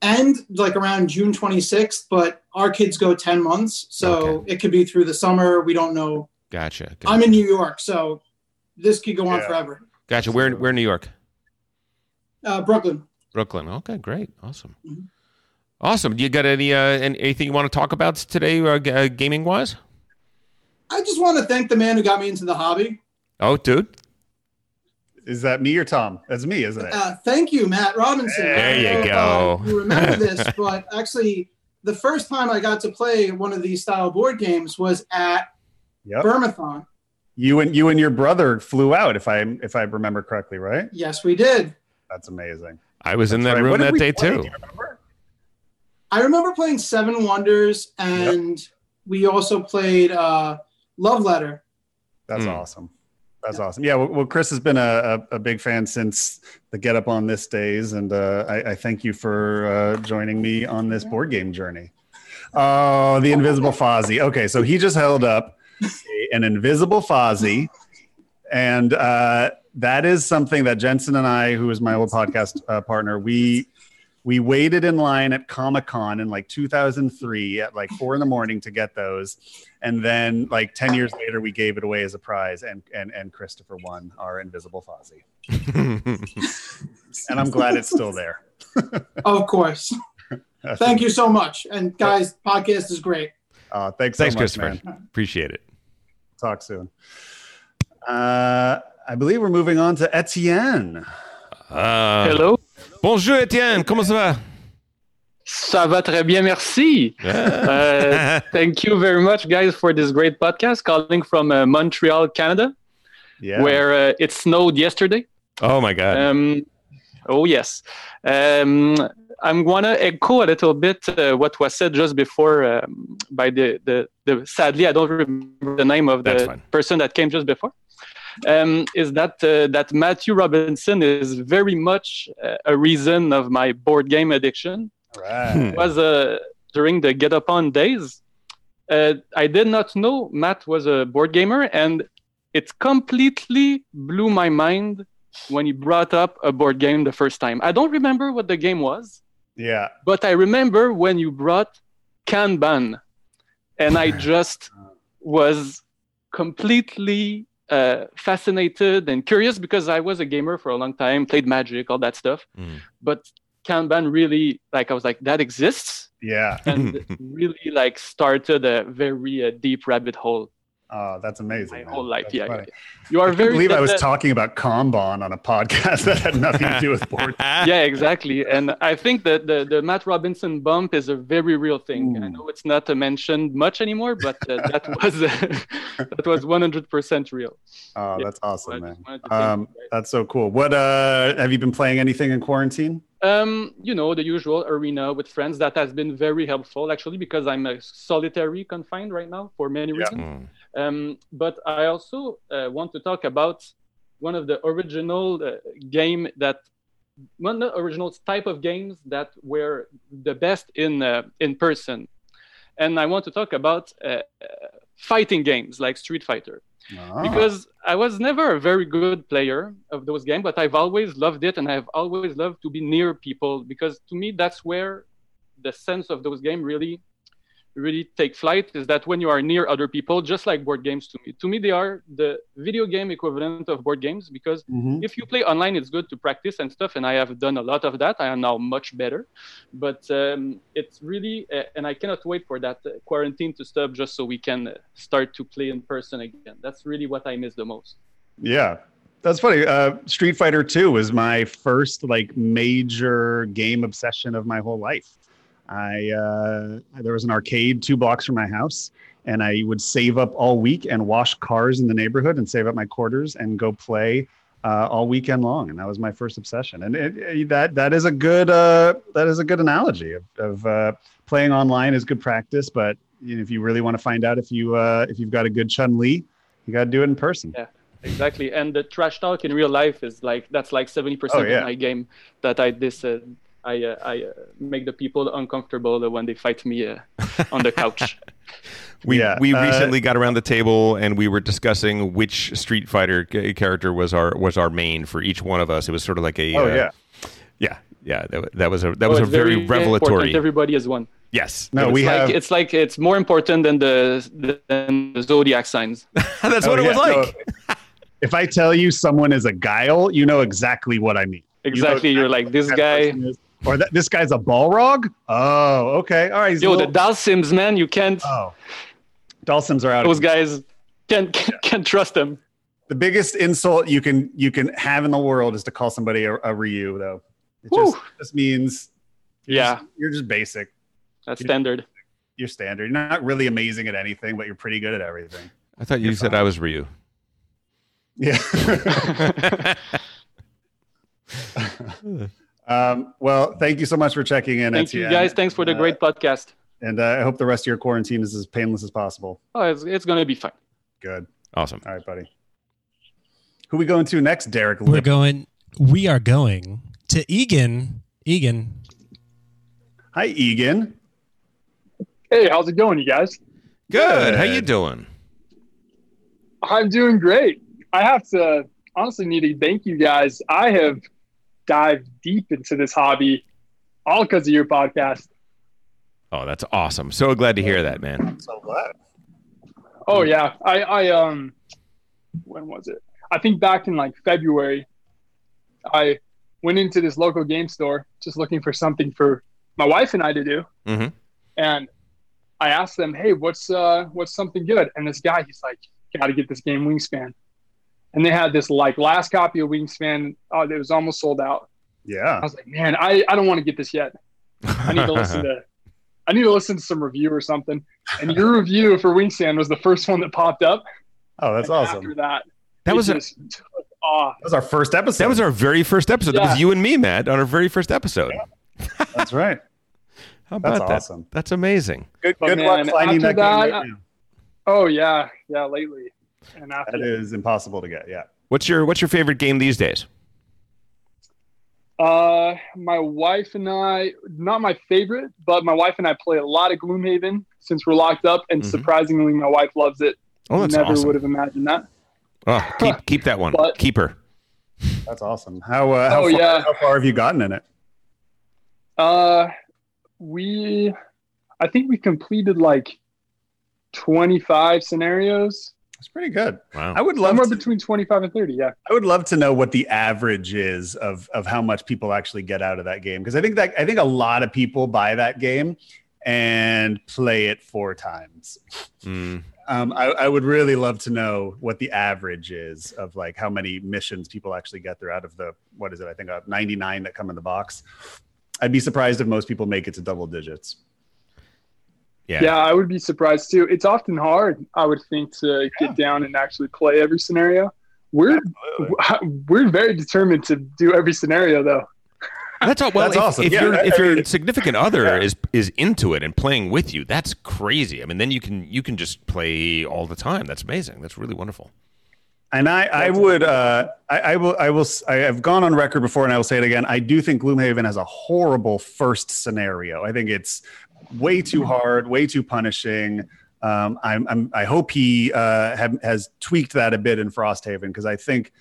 end like around June 26th, but our kids go 10 months. So it could be through the summer. We don't know. Gotcha. Gotcha. I'm in New York, so this could go on Yeah. forever. Gotcha. Where, where in New York? Uh, Brooklyn. Brooklyn. Okay, great. Awesome. Mhm. Awesome. You got any uh, any- anything you want to talk about today, uh, g- uh, gaming wise? I just want to thank the man who got me into the hobby. Oh, dude. Is that me or Tom? That's me, isn't it? Uh, thank you, Matt Robinson. There I you know go. uh, you remember this, but actually, the first time I got to play one of these style board games was at Yep. Burmathon. You and you and your brother flew out, if I if I remember correctly, right? Yes, we did. That's amazing. I was in that right. room What that day play? too. Remember? I remember playing Seven Wonders, and we also played uh, Love Letter. That's Hmm. awesome. That's awesome. Yeah. Well, well, Chris has been a, a, a big fan since the Get Up on This days, and uh, I, I thank you for uh, joining me on this board game journey. Oh, the Invisible Fozzie. Okay, so he just held up an Invisible Fozzie, and uh, that is something that Jensen and I, who is my old podcast uh, partner, we we waited in line at Comic Con in like 2003 at like four in the morning to get those, and then like 10 years later we gave it away as a prize, and and and Christopher won our Invisible Fozzie, and I'm glad it's still there. Of course. Thank you so much. And guys, podcast is great. Uh, thanks, so Thanks, much, Christopher. man. Appreciate it. Talk soon. Uh, I believe we're moving on to Etienne. Uh, Hello. Bonjour, Etienne. Comment ça va? Ça va très bien, merci. Uh, thank you very much, guys, for this great podcast. Calling from uh, Montreal, Canada, Yeah. where uh, it snowed yesterday. oh my God. Um, oh yes. Um, I'm gonna echo a little bit uh, what was said just before um, by the, the the. Sadly, I don't remember the name of the person that came just before. Um, is that uh, that Matthew Robinson is very much uh, a reason of my board game addiction. Right. It was uh, during the Get Up On days. Uh, I did not know Matt was a board gamer, and it completely blew my mind when he brought up a board game the first time. I don't remember what the game was, Yeah. but I remember when you brought Kanban, and I just was completely uh, fascinated and curious because I was a gamer for a long time, played Magic, all that stuff. Mm. But Kanban really, like, I was like, that exists, Yeah. and really like started a very uh, deep rabbit hole Oh, that's amazing. my man. whole life. That's Yeah, funny. yeah. you are I can't very. believe I was that- talking about Kanban on a podcast that had nothing to do with board. yeah, exactly. And I think that the, the Matt Robinson bump is a very real thing. I know it's not uh, mentioned much anymore, but uh, that was that was 100% real. Oh, Yeah. that's awesome, just man. wanted to thank Um, you that's so cool. What uh have you been playing anything in quarantine? Um, you know, the usual arena with friends that has been very helpful actually because I'm a solitary confined right now for many Yeah. reasons. Mm. Um, but I also uh, want to talk about one of the original uh, game that one of the original type of games that were the best in uh, in person, and I want to talk about uh, fighting games like Street Fighter. Ah, because I was never a very good player of those games, but I've always loved it, and I've always loved to be near people because to me that's where the sense of those games really, really take flight. Is that when you are near other people, just like board games to me. To me, they are the video game equivalent of board games because mhm. if you play online, it's good to practice and stuff, and I have done a lot of that. I am now much better, but um, it's really, uh, and I cannot wait for that uh, quarantine to stop just so we can uh, start to play in person again. That's really what I miss the most. Yeah. That's funny. Uh, Street Fighter 2 was my first like major game obsession of my whole life. I uh, there was an arcade two blocks from my house, and I would save up all week and wash cars in the neighborhood and save up my quarters and go play uh, all weekend long. And that was my first obsession. And it, it- that that is a good uh, that is a good analogy of, of uh, playing online is good practice. But you know, if you really want to find out if you uh, if you've got a good Chun Li, you got to do it in person. Yeah. Exactly, and the trash talk in real life is like that's like seventy Oh, percent yeah. of my game that I this uh, I uh, I uh, make the people uncomfortable when they fight me uh, on the couch. We Yeah, we uh, recently got around the table and we were discussing which Street Fighter ca- character was our was our main for each one of us. It was sort of like a Oh uh, yeah. yeah yeah that, that was a that Oh, was a it's very, important. revelatory Everybody is one. yes No, it's we like have. it's like it's more important than the than the zodiac signs. that's Oh, what it was yeah, no, like if I tell you someone is a guile, you know exactly what I mean. You know Exactly, you're like this guy. is. Or that this guy's a Balrog. Oh, okay, all right. he's a Yo, the little- Dhalsims man, you can't. oh, Dawson's are out. those Of, guys can't can't, can't trust them. the biggest insult you can you can have in the world is to call somebody a, a Ryu, though. It just, just means you're Yeah. just, you're just basic. That's standard. You're standard. You're not really amazing at anything, but you're pretty good at everything. I thought you You're said fine. I was Ryu. Yeah. um, well, thank you so much for checking in. Thank you guys. Thanks for the Uh, great podcast. And uh, I hope the rest of your quarantine is as painless as possible. Oh, it's, it's gonna be fine. Good. Awesome. All right, buddy. Who we going to next, Derek? We're going. We are going to Egan. Egan. Hi, Egan. Hey, how's it going, you guys? Good. How you doing? I'm doing great. I have to honestly need to thank you guys. I have dived deep into this hobby all because of your podcast. Oh, that's awesome. So glad to hear that, man. So glad. Oh yeah, I I um, when was it? I think back in like February, I went into this local game store just looking for something for my wife and I to do. Mhm. And I asked them, "Hey, what's uh, what's something good?" And this guy, he's like, "Got to get this game, Wingspan." And they had this like last copy of Wingspan. Oh, it was almost sold out. Yeah. I was like, "Man, I, I don't want to get this yet. I need to listen to I need to listen to some review or something." And your review for Wingspan was the first one that popped up. Oh, that's And awesome. After that, That was a- just took off. That was our first episode. That was our very first episode. That was you and me, Matt, on our very first episode. That's right. How That's about that? That's awesome. That's amazing. Good, But good man, luck finding after that, game that, right now. Oh yeah, yeah. Lately, and after That is impossible to get. Yeah. What's your What's your favorite game these days? Uh, my wife and I, not my favorite, but my wife and I play a lot of Gloomhaven since we're locked up, and Mhm. surprisingly, my wife loves it. Oh, that's Never awesome. would have imagined that. Oh, keep keep that one. But- keep her. That's awesome. How uh, how, Oh, far, yeah. how far have you gotten in it? Uh, we, I think we completed like twenty-five scenarios. It's pretty good. Wow. I would love Somewhere to, between twenty-five and thirty. Yeah. I would love to know what the average is of of how much people actually get out of that game because I think that I think a lot of people buy that game and play it four times. Mm. Um, I, I would really love to know what the average is of like how many missions people actually get through out of the what is it? I think uh, 99 that come in the box. I'd be surprised if most people make it to double digits. Yeah. Yeah, I would be surprised too. It's often hard, I would think, to get down and actually play every scenario. We're we're very determined to do every scenario, though. That's all. Well, That's if, awesome. if Yeah, your I- if your significant other Yeah. is is into it and playing with you, that's crazy. I mean, then you can you can just play all the time. That's amazing. That's really wonderful. And I, I would, uh, I, I will, I will, I have gone on record before, and I will say it again. I do think Gloomhaven has a horrible first scenario. I think it's way too hard, way too punishing. Um, I'm, I'm, I hope he uh, have, has tweaked that a bit in Frosthaven because I think,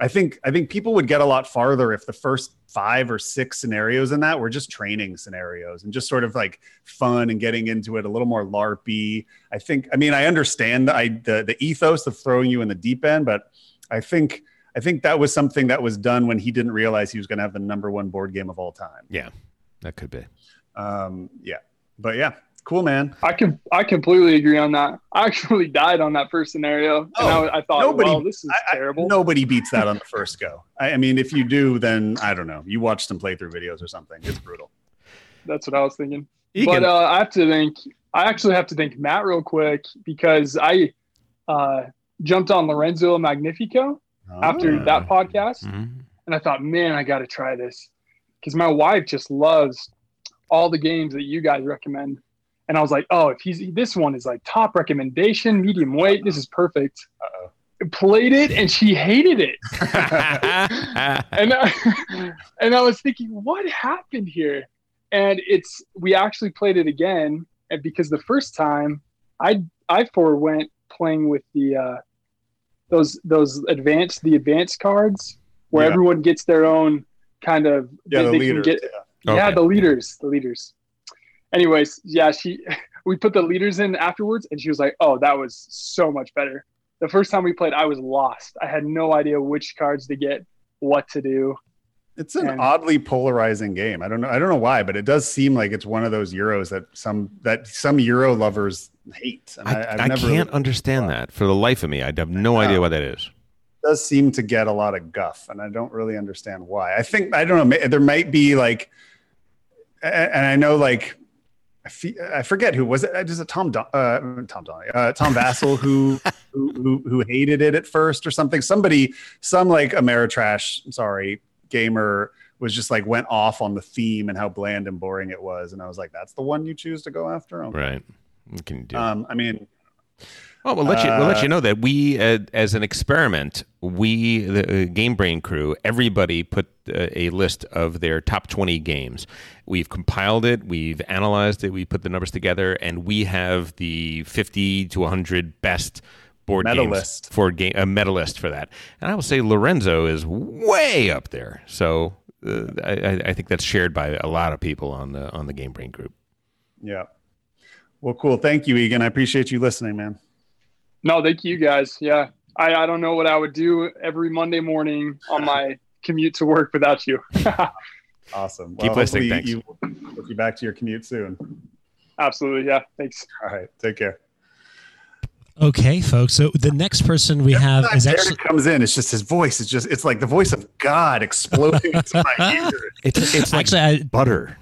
I think, I think people would get a lot farther if the first five or six scenarios in that were just training scenarios and just sort of like fun and getting into it a little more larpy. I think. I mean, I understand the I, the, the ethos of throwing you in the deep end, but I think I think that was something that was done when he didn't realize he was going to have the number one board game of all time. Yeah, that could be. Um, yeah, but yeah, cool, man. I can I completely agree on that. I actually died on that first scenario, and Oh, I, I thought, nobody- well, this is I- I- terrible. Nobody beats that on the first go. I, I mean, if you do, then I don't know. You watch some playthrough videos or something. It's brutal. That's what I was thinking. Egan. But uh, I have to thank. I actually have to thank Matt real quick because I uh, jumped on Lorenzo Magnifico after Ah. that podcast, Mhm. and I thought, man, I got to try this because my wife just loves all the games that you guys recommend. And I was like, oh, if he's this one is like top recommendation, medium weight, this is perfect. Uh-oh. Played it and she hated it. and I, and I was thinking, what happened here? And it's we actually played it again, and because the first time I I forewent playing with the uh, those those advanced the advanced cards where Yeah. everyone gets their own kind of Yeah, the can leaders. get yeah. Yeah the leaders the leaders. Anyways, yeah, she we put the leaders in afterwards, and she was like, "Oh, that was so much better." The first time we played, I was lost. I had no idea which cards to get, what to do. It's an And- oddly polarizing game. I don't know. I don't know why, but it does seem like it's one of those Euros that some that some Euro lovers hate. And I, I've I never can't really- understand that for the life of me. I have no idea what that is. does seem to get a lot of guff, and I don't really understand why. I think I don't know. There might be like, a- and I know like, I, fe- I forget who was it. Is it Tom Don, uh, Tom uh, Tom Vasel who, who who who hated it at first or something? Somebody, some like Ameritrash, sorry, gamer was just like went off on the theme and how bland and boring it was, and I was like, that's the one you choose to go after. Okay. Right. What can do? Um, I mean, Oh, we'll let you. We'll let Uh, you know that we, uh, as an experiment, we, the uh, Game Brain crew, everybody put uh, a list of their top twenty games. We've compiled it. We've analyzed it. We put the numbers together, and we have the fifty to hundred best board Meta games for game a medalist for that. And I will say Lorenzo is way up there. So uh, I, I- I think that's shared by a lot of people on the on the Game Brain group. yeah. Well, cool. Thank you, Egan. I appreciate you listening, man. No, thank you guys. Yeah. I, I don't know what I would do every Monday morning on my commute to work without you. Awesome. Keep listening, hopefully thanks. You, we'll be back to your commute soon. Absolutely. Yeah. Thanks. All right. Take care. Okay, folks. So the next person we have is Derek actually comes in. It's just his voice. It's just it's like the voice of God exploding into my ears. It's it's like actually I, butter.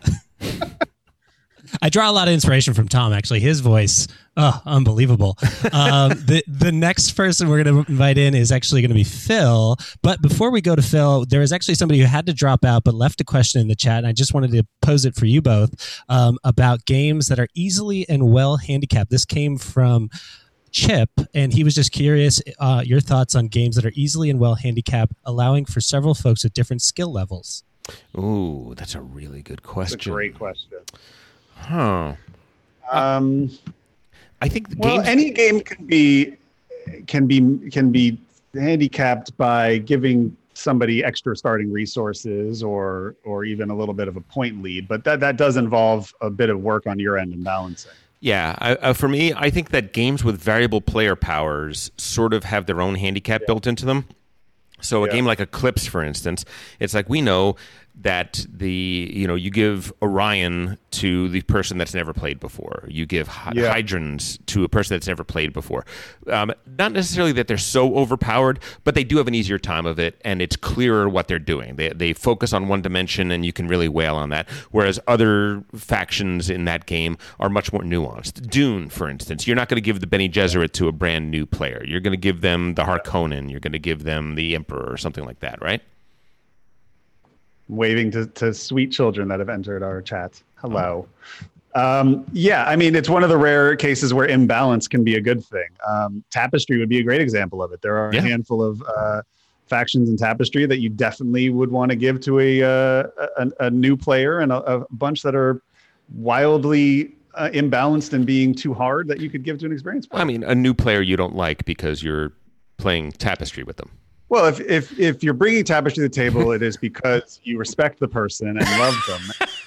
I draw a lot of inspiration from Tom. Actually, his voice, oh, unbelievable. um, the the next person we're going to invite in is actually going to be Phil. But before we go to Phil, there is actually somebody who had to drop out but left a question in the chat, and I just wanted to pose it for you both um, about games that are easily and well handicapped. This came from. Chip, and he was just curious uh, your thoughts on games that are easily and well handicapped, allowing for several folks at different skill levels. Ooh, that's a really good It's question. a great question. Huh. Um, I think the well, games. any game can be can be can be handicapped by giving somebody extra starting resources or or even a little bit of a point lead, but that that does involve a bit of work on your end and balancing. Yeah, I, uh, for me, I think that games with variable player powers sort of have their own handicap built into them. So a Yeah. game like Eclipse, for instance, it's like we know that the you know you give Orion to the person that's never played before. You give hy- Yeah. Hydrans to a person that's never played before. Um, not necessarily that they're so overpowered, but they do have an easier time of it, and it's clearer what they're doing. They they focus on one dimension, and you can really wail on that. Whereas other factions in that game are much more nuanced. Dune, for instance, you're not going to give the Bene Gesserit to a brand new player. You're going to give them the Harkonnen. You're going to give them the Emperor or something like that, right? Waving to, to sweet children that have entered our chat. Hello. Um, yeah, I mean, it's one of the rare cases where imbalance can be a good thing. Um, Tapestry would be a great example of it. There are Yeah. a handful of uh, factions in Tapestry that you definitely would want to give to a, uh, a, a new player, and a, a bunch that are wildly uh, imbalanced and being too hard that you could give to an experienced player. I mean, a new player you don't like because you're playing Tapestry with them. Well, if if if you're bringing tapestry to the table, it is because you respect the person and love them.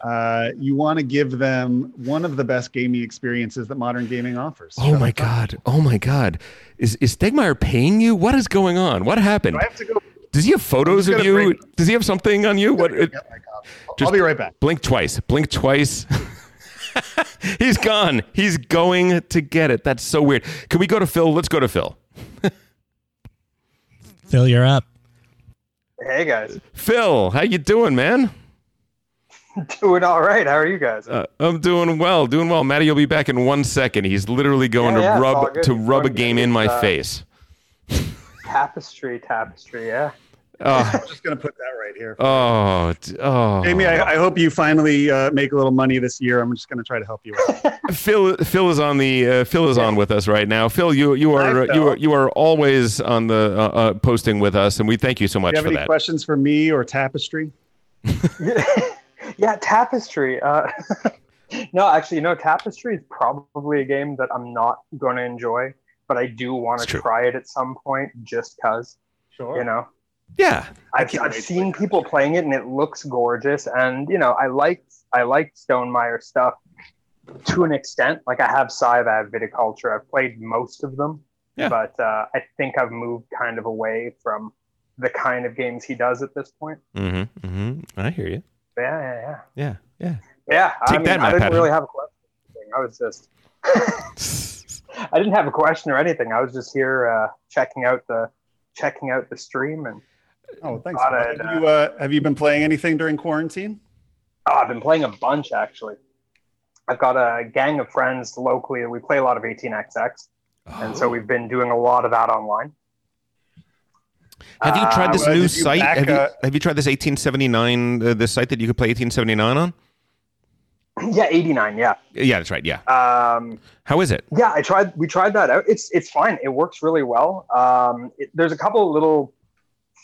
Uh, you want to give them one of the best gaming experiences that modern gaming offers. Oh my god! Oh my god! Is is Stegmaier paying you? What is going on? What happened? Do I have to go? Does he have photos of you? bring- Does he have something on you? What? It, Get my copy. I'll- I'll be right back. blink twice. Blink twice. He's gone. He's going to get it. That's so weird. Can we go to Phil? Let's go to Phil. Phil, you're up. Hey guys, Phil, how you doing, man? doing all right. How are you guys? Uh, I'm doing well, doing well. Matty, you'll be back in one second. He's literally going Yeah, yeah, to it's all rub to rub a game in my Uh, face. Tapestry, tapestry. Yeah. Oh, I'm just gonna put that right here. oh, oh. Jamey, I, I hope you finally uh, make a little money this year. I'm just gonna try to help you out. Phil, Phil is on the uh, Phil is on with us right now. Phil, you you are Phil. you are you are always on the uh, uh, posting with us, and we thank you so Do much you have for any that. questions for me or tapestry? yeah, tapestry. Uh, no, actually, you know, tapestry is probably a game that I'm not going to enjoy, but I do want to try it at some point, just cause. Sure. You know, Yeah, I've, I've seen play people playing it and it looks gorgeous, and you know, I liked I liked Stegmaier stuff to an extent. Like I have Scythe, I have Viticulture, I've played most of them, Yeah. but uh, I think I've moved kind of away from the kind of games he does at this point. mm-hmm, mm-hmm. I hear you. Yeah, yeah, yeah. Yeah, yeah. Yeah, I mean, that, I didn't Patterson. really have a question. I was just, I didn't have a question or anything. I was just here uh, checking out the checking out the stream, and Oh, thanks. Thought Phil. I'd, Have you, uh, have you been playing anything during quarantine? oh, I've been playing a bunch actually. I've got a gang of friends locally that we play a lot of 18xx, and Oh. so we've been doing a lot of that online. Have you tried this Uh, new site? back, have, you, uh, have you tried this 1879? Uh, this site that you could play 1879 on? yeah, 89. Yeah. Yeah, that's right. Yeah. Um, How is it? Yeah, I tried. We tried that out. It's it's fine. It works really well. Um, it, there's a couple of little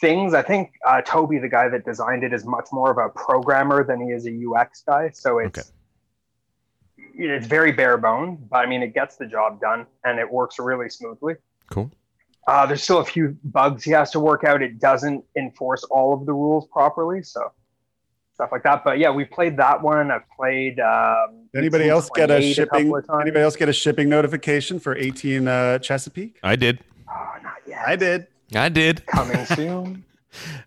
things. I think uh, Toby, the guy that designed it, is much more of a programmer than he is a UX guy. So it's Okay. it's very bare bone, but I mean, it gets the job done and it works really smoothly. Cool. Uh, there's still a few bugs he has to work out. It doesn't enforce all of the rules properly, so stuff like that. But yeah, we played that one. I've played. Um, Did anybody else get a shipping? couple of times. Anybody else get a shipping notification for 18 uh, Chesapeake? I did. Oh, not yet. I did. I did. Coming soon.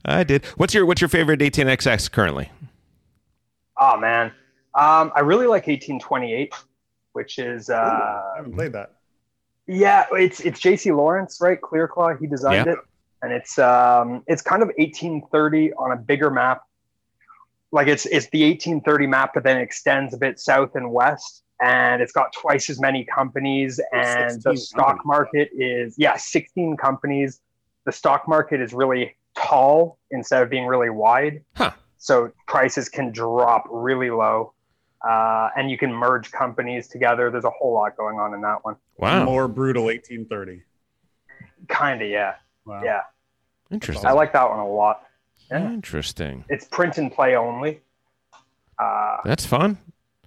I did. What's your What's your favorite 18xx currently? Oh man, um, I really like 1828, which is uh, I haven't played that. yeah, it's it's J.C. Lawrence, right? Clearclaw, he designed Yeah. it, and it's um, it's kind of 1830 on a bigger map. Like it's it's the 1830 map, but then it extends a bit south and west, and it's got twice as many companies, and the stock companies. market is yeah, 16 companies. The stock market is really tall instead of being really wide, Huh. so prices can drop really low. Uh, and you can merge companies together. There's a whole lot going on in that one. Wow. More brutal 1830. Kind of, yeah. Wow. Yeah. Interesting. I like that one a lot. Yeah. Interesting. It's print and play only. Uh, That's fun.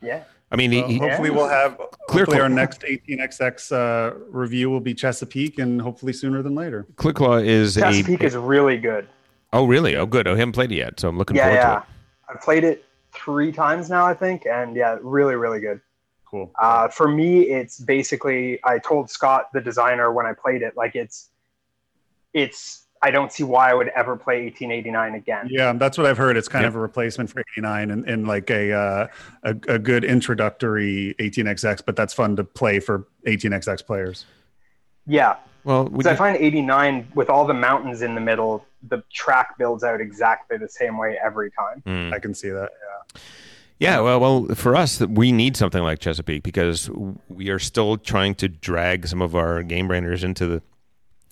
yeah. I mean, he, Well, he- hopefully we'll have Clear hopefully our next 18xx uh, review will be Chesapeake and hopefully sooner than later. Clicklaw is Chesapeake a. is really good. oh, really? Oh, good. Oh, I haven't played it yet, so I'm looking Yeah, forward yeah. to it. I've played it three times now, I think, and yeah, really, really good. Cool. Uh, for me, it's basically I told Scott, the designer, when I played it, like it's, it's. I don't see why I would ever play 1889 again. Yeah, that's what I've heard. It's kind Yeah. of a replacement for 89 and, and like a, uh, a a good introductory 18xx, but that's fun to play for 18xx players. Yeah, Well, we because I find 89 with all the mountains in the middle, the track builds out exactly the same way every time. Hmm. I can see that. Yeah, well, well, for us, we need something like Chesapeake because we are still trying to drag some of our game branders into the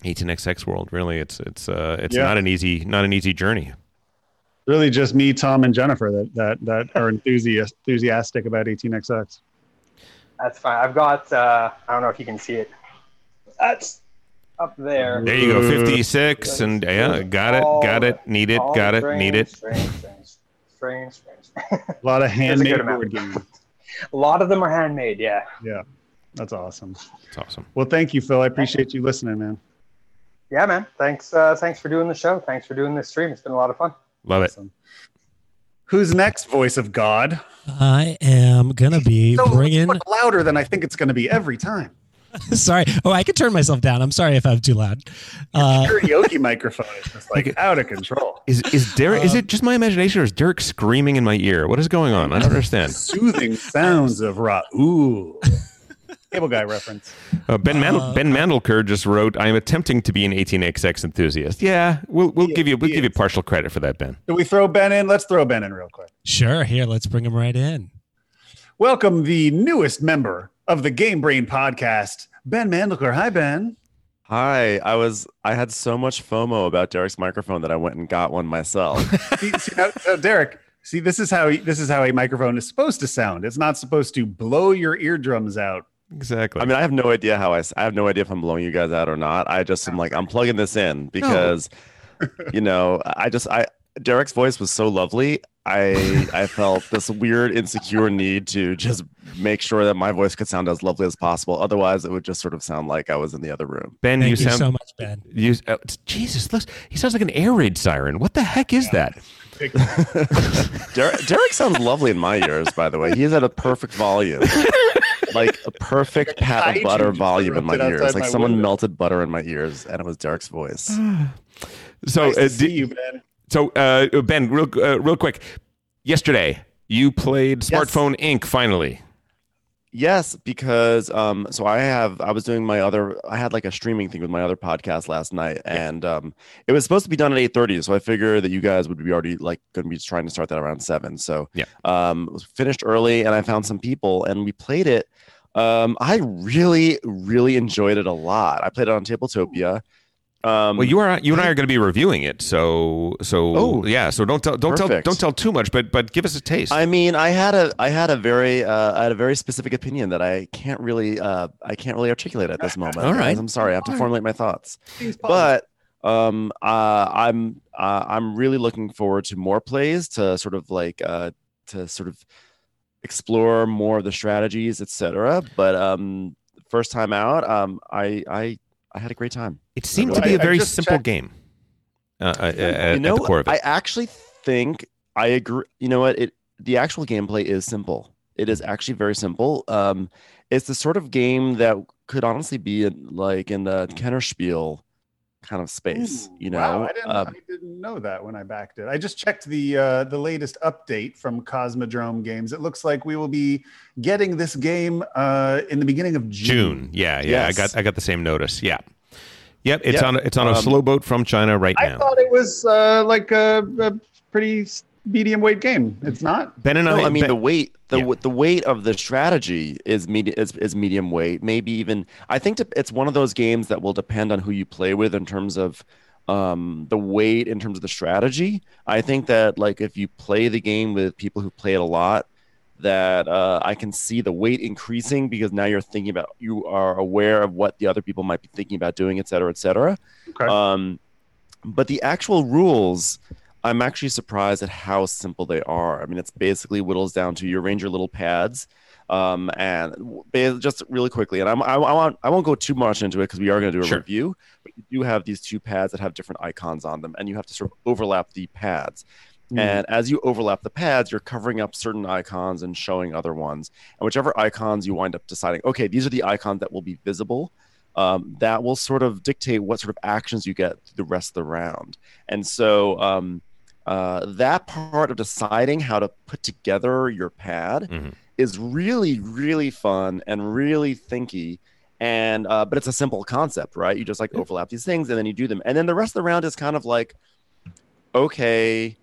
18xx world. Really, it's it's uh, it's Yeah. not an easy not an easy journey. Really, just me, Tom, and Jennifer that that that are enthusiast, enthusiastic about 18xx. That's fine. I've got. Uh, I don't know if you can see it. That's up there. There you go, 56, and yeah, got it, got it, need it, got it, need it. Strange, strange, strange, strange. A lot of There's a handmade board games. A lot of them are handmade. Yeah. Yeah, that's awesome. That's awesome. Well, thank you, Phil. I appreciate you listening, man. Yeah, man. Thanks. Uh, thanks for doing the show. Thanks for doing this stream. It's been a lot of fun. Love it. Who's next, voice of God? I am gonna be So bringing. louder than I think it's going to be every time. sorry. Oh, I can turn myself down. I'm sorry if I'm too loud. Uh, Karaoke microphone is just like out of control. Is is Derek? is it just my imagination, or is Derek screaming in my ear? What is going on? I don't understand. Soothing sounds of Raoul. Cable guy reference. Uh, ben Mandel, Uh, Ben Mandelker just wrote, "I am attempting to be an 18xx enthusiast." Yeah, we'll we'll He give you we'll he give you partial credit for that, Ben. Do we throw Ben in? Let's throw Ben in real quick. sure. Here, let's bring him right in. Welcome the newest member of the Game Brain podcast, Ben Mandelker. Hi, Ben. Hi, I was I had so much FOMO about Derek's microphone that I went and got one myself. see, see, now, so Derek, see, this is how this is how a microphone is supposed to sound. It's not supposed to blow your eardrums out. Exactly. I mean, I have no idea how I, I have no idea if I'm blowing you guys out or not. I just am like I'm plugging this in because you know, I just I Derek's voice was so lovely. I I felt this weird insecure need to just make sure that my voice could sound as lovely as possible. Otherwise, it would just sort of sound like I was in the other room. Ben, Thank you you, sound so much, Ben. you, uh, Jesus, look, he sounds like an air raid siren. What the heck is that? Derek, Derek sounds lovely in my ears, by the way. He is at a perfect volume. Like a perfect pat of butter volume in my ears. outside Like my someone window. melted butter in my ears, and it was Derek's voice. So, Nice uh, to see you, Ben. so uh, Ben, real uh, real quick. Yesterday, you played Smartphone Inc. Finally. Yes, because um, so I have I was doing my other I had like a streaming thing with my other podcast last night, and um, it was supposed to be done at eight thirty. So I figured that you guys would be already like going to be trying to start that around seven. So Yeah. um, it was finished early, and I found some people, and we played it. Um, I really, really enjoyed it a lot. I played it on Tabletopia. Um, Well, you are you and I are going to be reviewing it. So so Oh, yeah. So don't tell don't tell don't tell too much, but but give us a taste. I mean, I had a I had a very uh, I had a very specific opinion that I can't really uh, I can't really articulate at this moment. All right. I'm sorry. I have to formulate my thoughts. But um, uh, I'm uh, I'm really looking forward to more plays to sort of like uh, to sort of explore more of the strategies, etc. But um, first time out, um, I I I had a great time. it seemed to be I- a I very simple checked- game. Uh, uh, uh, you at know, the core of it. I actually think I agree. You know what? It the actual gameplay is simple. It is actually very simple. Um, it's the sort of game that could honestly be in, like in the Kennerspiel kind of space. Ooh, you know, wow, I didn't, Um, I didn't know that when I backed it. I just checked the uh, the latest update from Cosmodrome Games. It looks like we will be getting this game uh, in the beginning of June. June. Yeah, yeah. Yes. I got I got the same notice. Yeah. Yep, it's Yep. on it's on a Um, slow boat from China right I now. I thought it was uh, like a, a pretty s- medium weight game. It's not. Ben and no, I, I mean Ben- the weight, the w the weight of the strategy is medium is, is medium weight. Maybe even I think to, it's one of those games that will depend on who you play with in terms of um, the weight in terms of the strategy. I think that like if you play the game with people who play it a lot, that uh, I can see the weight increasing because now you're thinking about you are aware of what the other people might be thinking about doing, et cetera, et cetera. Um, but the actual rules, I'm actually surprised at how simple they are. I mean, it's basically whittles down to you arrange your little pads. Um, and just really quickly, and I'm, I, I, want, I won't go too much into it because we are going to do a Sure. review. But you do have these two pads that have different icons on them, and you have to sort of overlap the pads. Mm. And as you overlap the pads, you're covering up certain icons and showing other ones. And whichever icons you wind up deciding, okay, these are the icons that will be visible, um, that will sort of dictate what sort of actions you get the rest of the round. And so um, uh, that part of deciding how to put together your pad Mm-hmm. is really, really fun and really thinky. And uh, but it's a simple concept, right? You just like overlap these things and then you do them. And then the rest of the round is kind of like, okay,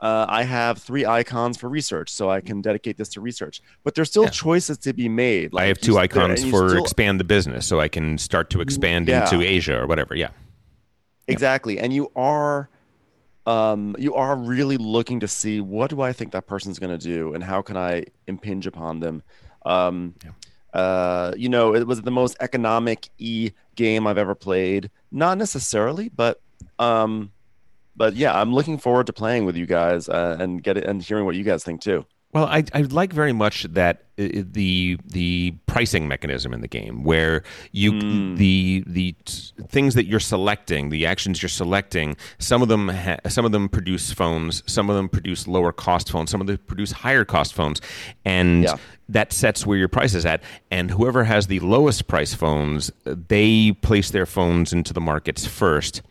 uh, I have three icons for research, so I can dedicate this to research. But there's still choices to be made. I have two icons for still- expand the business, so I can start to expand Yeah. into Asia or whatever. Yeah. Exactly. And you are um you are really looking to see what do I think that person's going to do and how can I impinge upon them. Um uh you know, it was the most economic e game I've ever played. Not necessarily, but um but yeah, I'm looking forward to playing with you guys uh, and get it and hearing what you guys think too. Well, I, I like very much that uh, the the pricing mechanism in the game, where you Hmm. the the t- things that you're selecting, the actions you're selecting, some of them ha- some of them produce phones, some of them produce lower cost phones, some of them produce higher cost phones, and Yeah. that sets where your price is at. And whoever has the lowest price phones, uh, they place their phones into the markets first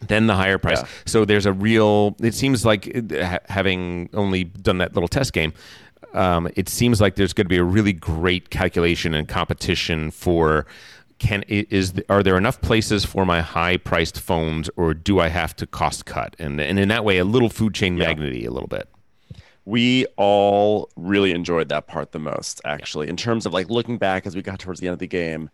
then the higher price. Yeah. So there's a real. It seems like uh, having only done that little test game, um, it seems like there's going to be a really great calculation and competition for. Can is are there enough places for my high priced phones, or do I have to cost cut? And and in that way, a little food chain magnety a little bit. we all really enjoyed that part the most actually in terms of like looking back as we got towards the end of the game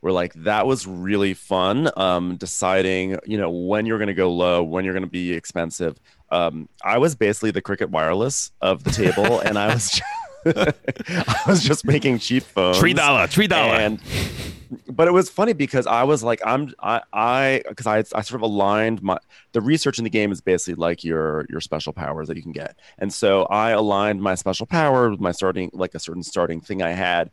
we're like that was really fun um deciding you know when you're going to go low when you're going to be expensive um i was basically the cricket wireless of the table and i was i was just making cheap phones Three dollar, three dollar. and but it was funny because I was like, I'm I I because I I sort of aligned my the research in the game is basically like your your special powers that you can get, and so I aligned my special power with my starting like a certain starting thing I had.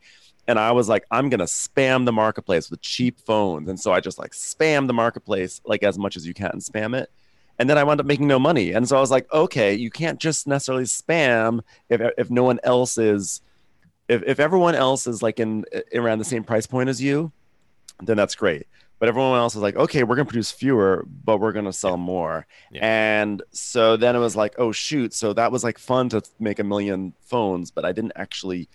And I was like, I'm gonna spam the marketplace with cheap phones, and so I just like spam the marketplace like as much as you can, spam it, and then I wound up making no money. And so I was like, okay, you can't just necessarily spam if if no one else is if, if everyone else is like in around the same price point as you, then that's great. But everyone else is like, okay, we're gonna produce fewer, but we're gonna sell more. And so then it was like, oh shoot. So that was like fun to make a million phones, but I didn't actually.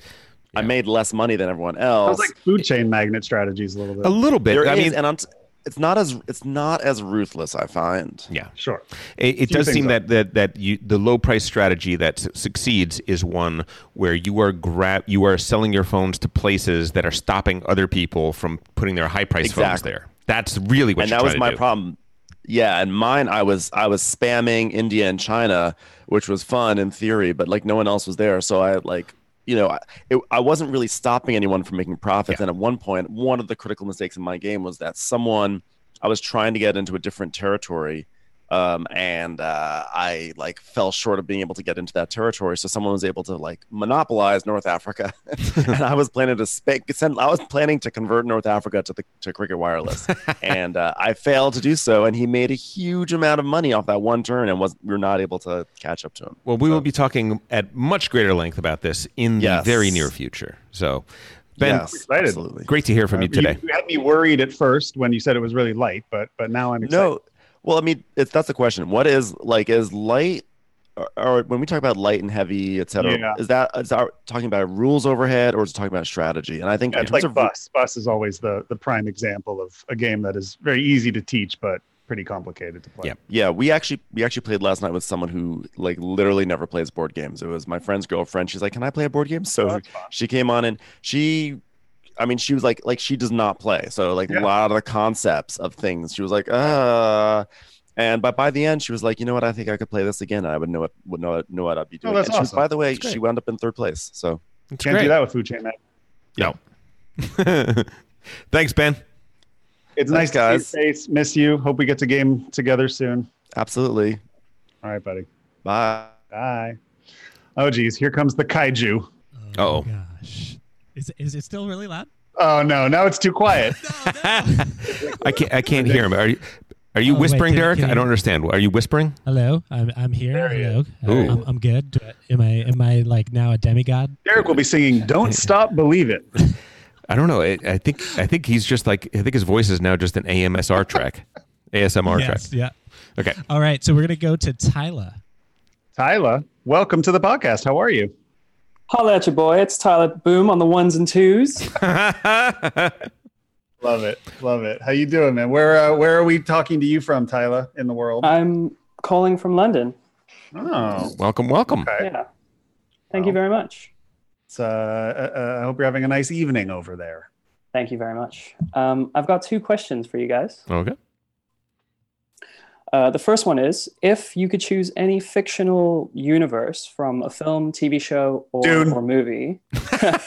I made less money than everyone else. Sounds like Food Chain Magnate strategies a little bit. A little bit. There I is, mean, and I'm. T- it's not as it's not as ruthless. I find. Yeah, sure. It, it does seem are. that that that you, the low price strategy that succeeds is one where you are grab you are selling your phones to places that are stopping other people from putting their high price phones there. That's really what and you're that was my do. problem yeah and mine i was i was spamming india and china which was fun in theory but like no one else was there so i like you know I, it, I wasn't really stopping anyone from making profits. And at one point one of the critical mistakes in my game was that someone i was trying to get into a different territory um, and uh, I like fell short of being able to get into that territory. So someone was able to like monopolize North Africa, and I was planning to sp- send. I was planning to convert North Africa to the to Cricket Wireless, and uh, I failed to do so. And he made a huge amount of money off that one turn, and was we were not able to catch up to him. Well, we will be talking at much greater length about this in the Yes. very near future. So Ben, Yes, excited. absolutely. great to hear from you Uh, today. You had me worried at first when you said it was really light, but but now I'm excited. No, well, I mean, it's that's the question. What is like is light, or, or when we talk about light and heavy, etc. Yeah. Is that is that talking about rules overhead, or is it talking about strategy? And I think Yeah, in it's terms like of Bus. Bus is always the the prime example of a game that is very easy to teach, but pretty complicated to play. Yeah. Yeah, we actually we actually played last night with someone who like literally never plays board games. It was my friend's girlfriend. She's like, "Can I play a board game?" So Oh, she came on and she I mean, she was like like she does not play. So like Yeah. a lot of the concepts of things, she was like, "Uh." And but by the end, she was like, "You know what? I think I could play this again. and I would know what would know know what I'd be doing." Oh, that's and she was, by the way, she wound up in third place. So It's Can't great. do that with food chain man. No. Thanks, Ben. It's Thanks, nice guys. to see your face. Miss you. Hope we get to game together soon. absolutely, All right, buddy. bye. Bye. Oh geez, here comes the kaiju. Uh-oh. Gosh. Is, is it still really loud? Oh no, now it's too quiet. I can't. I can't hear him. Are you? Are you Oh, wait, whispering, can Derek? can I don't understand. Are you whispering? Hello, I'm I'm here. There he Hello, Uh, Ooh. I'm, I'm good. Am I am I like now a demigod? Derek will be singing "Don't Stop, Believe It." I don't know. I, I think. I think he's just like. I think his voice is now just an AMSR track, ASMR yes. track. Yeah. Okay. All right. So we're gonna go to Tyler. Tyler, welcome to the podcast. How are you? Holla at your boy. It's Tyler Boom on the ones and twos. Love it, love it. How you doing, man? Where uh, where are we talking to you from, Tyler, in the world? I'm calling from London. Oh, welcome, welcome. okay. Yeah. Thank you very much. So, uh, uh, I hope you're having a nice evening over there. Thank you very much. Um, I've got two questions for you guys. Okay. Uh, the first one is if you could choose any fictional universe from a film, TV show, or, or movie, uh,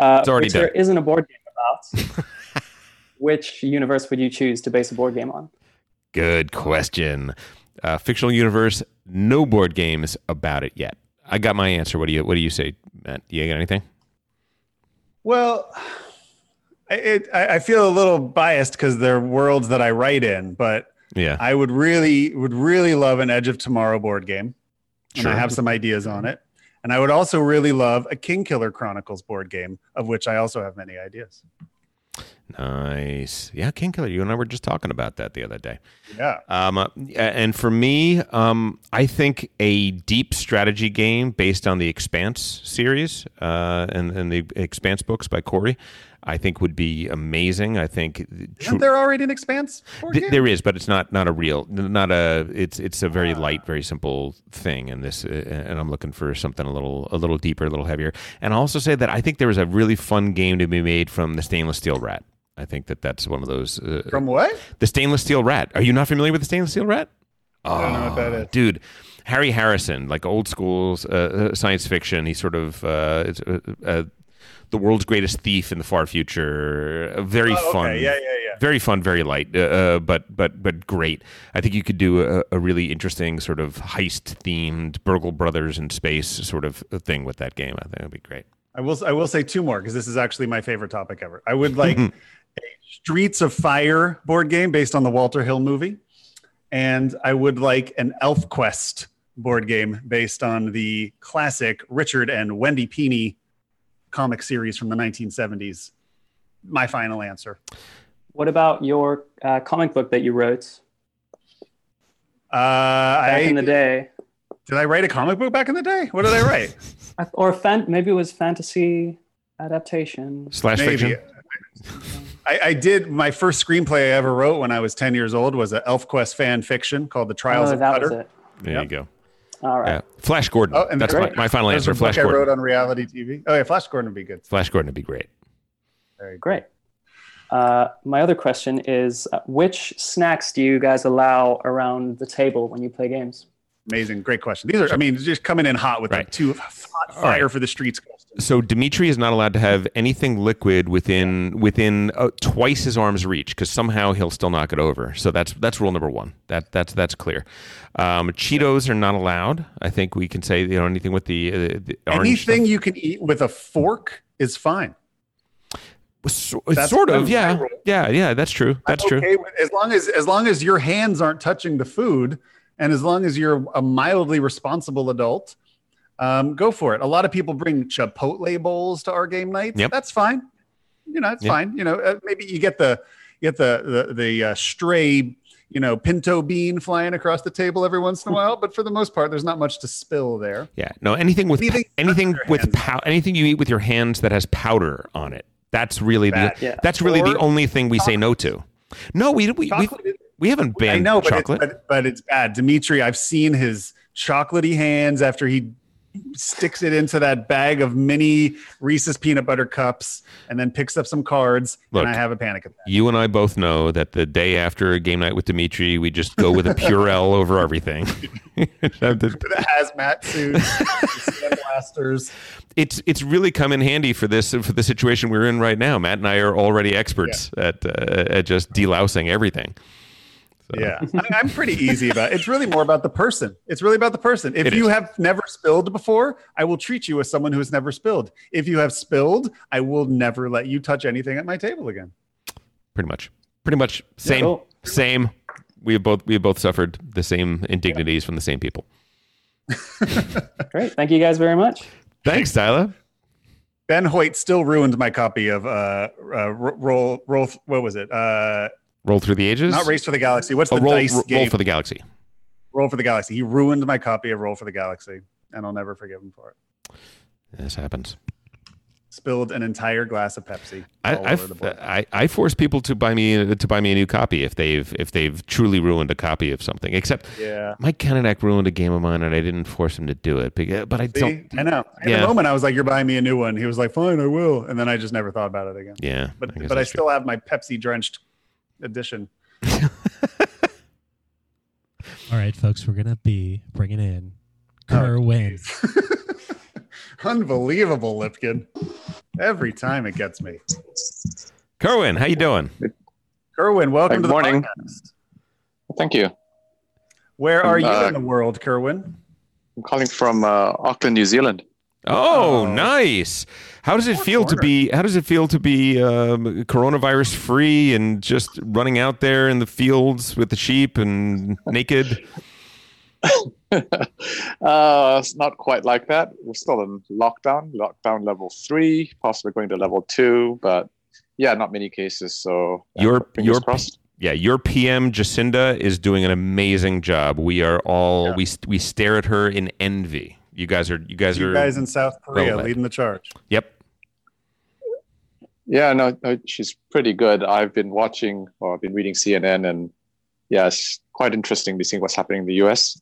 It's already which there done. isn't a board game about, which universe would you choose to base a board game on? Good question. Uh, fictional universe. No board games about it yet. I got my answer. What do you What do you say, Matt? You got anything? Well, I- it, I, I feel a little biased because they're worlds that I write in, but Yeah. I would really would really love an Edge of Tomorrow board game, and I have some ideas on it. And I would also really love a King Killer Chronicles board game, of which I also have many ideas. Nice. Yeah, King Killer. You and I were just talking about that the other day. Yeah. Um, uh, and for me, um, I think a deep strategy game based on the Expanse series uh, and, and the Expanse books by Corey, I think would be amazing. I think Isn't there already an Expanse Th- there is, but it's not not a real, not a. It's it's a very light, very simple thing, and this, uh, and I'm looking for something a little a little deeper, a little heavier. And I'll also say that I think there was a really fun game to be made from the stainless steel rat. I think that that's one of those. Uh, From what? the stainless steel rat. Are you not familiar with the stainless steel rat? I don't know what that is. Dude, Harry Harrison, like old school uh, uh, science fiction. He's sort of uh, it's, uh, uh, the world's greatest thief in the far future. Very Oh, okay. fun. Yeah, yeah, yeah. Very fun, very light, uh, uh, but but but great. I think you could do a, a really interesting sort of heist themed Burgle Brothers in space sort of thing with that game. I think it'd be great. I will I will say two more because this is actually my favorite topic ever. I would like a Streets of Fire board game based on the Walter Hill movie, and I would like an Elf Quest board game based on the classic Richard and Wendy Pini comic series from the 1970s. My final answer. What about your uh, comic book that you wrote Uh, back I, in the day? Did I write a comic book back in the day? What did I write? Or fan- maybe it was fantasy adaptation. Slash Maybe. fiction. I, I did my first screenplay I ever wrote when I was 10 years old was an ElfQuest fan fiction called The Trials oh, of that Cutter. was it. There Yep. you go. All right. Yeah. Flash Gordon. Oh, and That's my, my final answer. a book Flash I Gordon. wrote on reality TV. Oh yeah, Flash Gordon would be good. Flash Gordon would be great. Very. Great. Uh, my other question is uh, which snacks do you guys allow around the table when you play games? Amazing, great question. These are, I mean, just coming in hot with Right. the two hot fire right. for the streets. So Dimitri is not allowed to have anything liquid within within uh, twice his arm's reach because somehow he'll still knock it over. So that's that's rule number one. That that's that's clear. Um, Cheetos are not allowed. I think we can say you know anything with the, uh, the. Anything you can eat with a fork is fine. So, sort of, yeah, rule. yeah, yeah. That's true. That's true. With- as long as as long as your hands aren't touching the food, and as long as you're a mildly responsible adult, um, go for it. A lot of people bring Chipotle bowls to our game nights. Yep. That's fine. You know, it's Yeah. fine. You know, uh, maybe you get the you get the the the uh, stray you know pinto bean flying across the table every once in a while, but for the most part, there's not much to spill there. Yeah, no, anything with Anything anything, with pow- anything you eat with your hands that has powder on it. That's really Bad. the Yeah. that's really the only thing we say no to. No, we we we, Chocolate haven't banned I know, but chocolate. It's, but, but it's bad. Dimitri, I've seen his chocolatey hands after he sticks it into that bag of mini Reese's peanut butter cups and then picks up some cards, Look. and I have a panic attack. you and I both know that the day after a game night with Dimitri, we just go with a Purell over everything. The- hazmat suits, the sandblasters. it's it's really come in handy for this for the situation we're in right now. Matt and I are already experts at uh, at just delousing everything. Yeah, I, I'm pretty easy about it. It's really more about the person. It's really about the person. If It you is. have never spilled before, I will treat you as someone who has never spilled. If you have spilled, I will never let you touch anything at my table again. Pretty much, pretty much same Cool. same. We have both we have both suffered the same indignities from the same people. Great. Thank you guys very much. Thanks, Tyler. Ben Hoyt still ruined my copy of uh, uh roll roll. What was it? Uh, Roll through the ages. not Race for the Galaxy. What's oh, the Oh, roll, dice roll, game? for the galaxy. Roll for the Galaxy. He ruined my copy of Roll for the Galaxy, and I'll never forgive him for it. This happens. Spilled an entire glass of Pepsi. I, I, the. I, I force people to buy me to buy me a new copy if they've if they've truly ruined a copy of something. Except Yeah. Mike Kanadak ruined a game of mine and I didn't force him to do it. But, but I See, don't. I know. In Yeah. the moment, I was like, "You're buying me a new one." He was like, "Fine, I will," and then I just never thought about it again. Yeah, but I but I true. still have my Pepsi drenched edition. All right, folks, we're gonna be bringing in Oh, Kerwin. Unbelievable, Lipkin. Every time it gets me. Kerwin, how you doing? Kerwin, welcome Good to the morning. podcast. Thank you. Where are you Uh, in the world, Kerwin? I'm calling from uh, Auckland, New Zealand. Oh, nice. How does it feel to be? How does it feel to be um, coronavirus free and just running out there in the fields with the sheep and naked? Uh, it's not quite like that. We're still in lockdown, lockdown level three, possibly going to level two, but yeah, not many cases. So yeah, Your your crossed. yeah, your PM Jacinda is doing an amazing job. We are all we we stare at her in envy. You guys are you guys You are guys in South Korea well led. leading the charge. Yep. Yeah, no, no, she's pretty good. I've been watching or I've been reading CNN, and yeah, it's quite interesting to see what's happening in the US.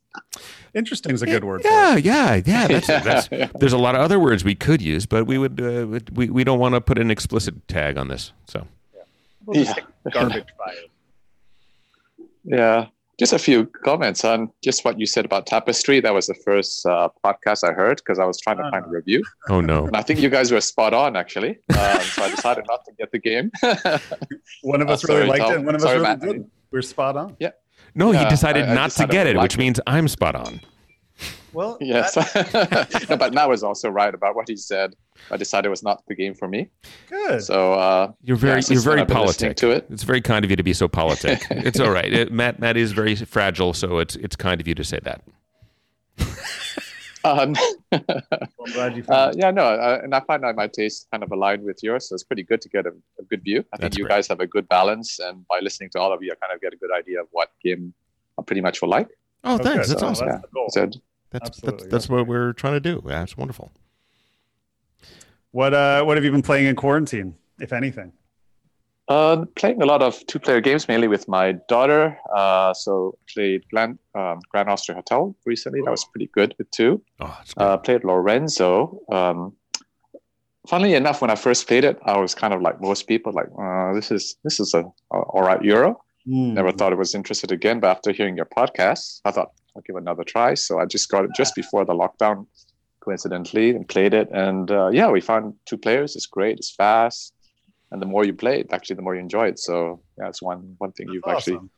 Interesting is a good word. Yeah, yeah, yeah. That's, Yeah, that's yeah. there's a lot of other words we could use, but we would uh, we we don't want to put an explicit tag on this. So We'll just Yeah. garbage by it. Yeah, just a few comments on just what you said about Tapestry. That was the first uh, podcast I heard because I was trying to find a review. oh no. And I think you guys were spot on, actually. Um, so I decided not to get the game. One of Oh, us really sorry, liked Tom. it, one of Sorry, us really Matt. didn't. We're spot on. Yeah. No, he decided I- I not to get it, liked which it. means I'm spot on. Well, Yes. no, but Matt was also right about what he said. I decided it was not the game for me. Good. So uh, You're very yeah, you're very I've been listening politic. to it. It's very kind of you to be so politic. it's all right. It- Matt Matt is very fragile, so it's it's kind of you to say that. Um, I'm glad you uh, found it. yeah, no, uh, and I find that my taste kind of aligned with yours, so it's pretty good to get a, a good view. I think you great. guys have a good balance, and by listening to all of you, I kind of get a good idea of what game I pretty much will like. Oh, Okay, thanks. That's so awesome. That's the goal. That's that's, Absolutely, that's what we're trying to do. That's wonderful. What uh, what have you been playing in quarantine, if anything? Uh, playing a lot of two-player games, mainly with my daughter. Uh, so played Grand, um, Grand Austria Hotel recently. That was pretty good with two. Oh, good. Uh, played Lorenzo. Um, funnily enough, when I first played it, I was kind of like most people, like, uh, this is this is a, a all right Euro. Hmm. Never thought it was interested again, but after hearing your podcast, I thought I'll give another try. So I just got it just before the lockdown, coincidentally, and played it. And uh, yeah, we found two players. It's great. It's fast, and the more you play it, actually, the more you enjoy it. So yeah, it's one one thing you've That's actually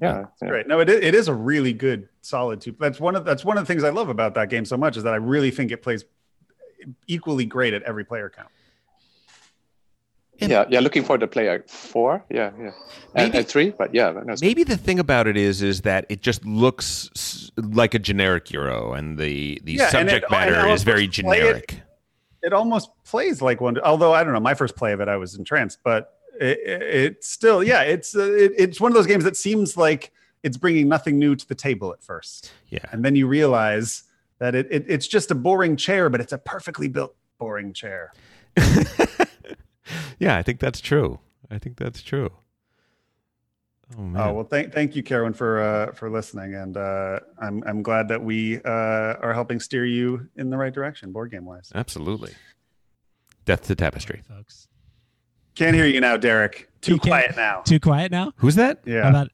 yeah, yeah. Great. No, it is, it is a really good, solid two. That's one of that's one of the things I love about that game so much is that I really think it plays equally great at every player count. Yeah, yeah. Looking forward to play like four. Yeah, yeah, and, Maybe- and three. But yeah, no, it's- Maybe the thing about it is is that it just looks like a generic Euro, and the the Yeah, subject it- matter is very folks play it- generic. it almost plays like one. Although I don't know, my first play of it, I was entranced, but it, it, it's still, yeah, it's uh, it, it's one of those games that seems like it's bringing nothing new to the table at first. Yeah, and then you realize that it, it it's just a boring chair, but it's a perfectly built boring chair. yeah, I think that's true. I think that's true. Oh, man. oh well, thank thank you, Carolyn, for uh, for listening, and uh, I'm I'm glad that we uh, are helping steer you in the right direction, board game wise. Absolutely. Death to Tapestry. folks. Can't hear you now, Derek. Too You quiet now. Too quiet now. Who's that? Yeah. How about?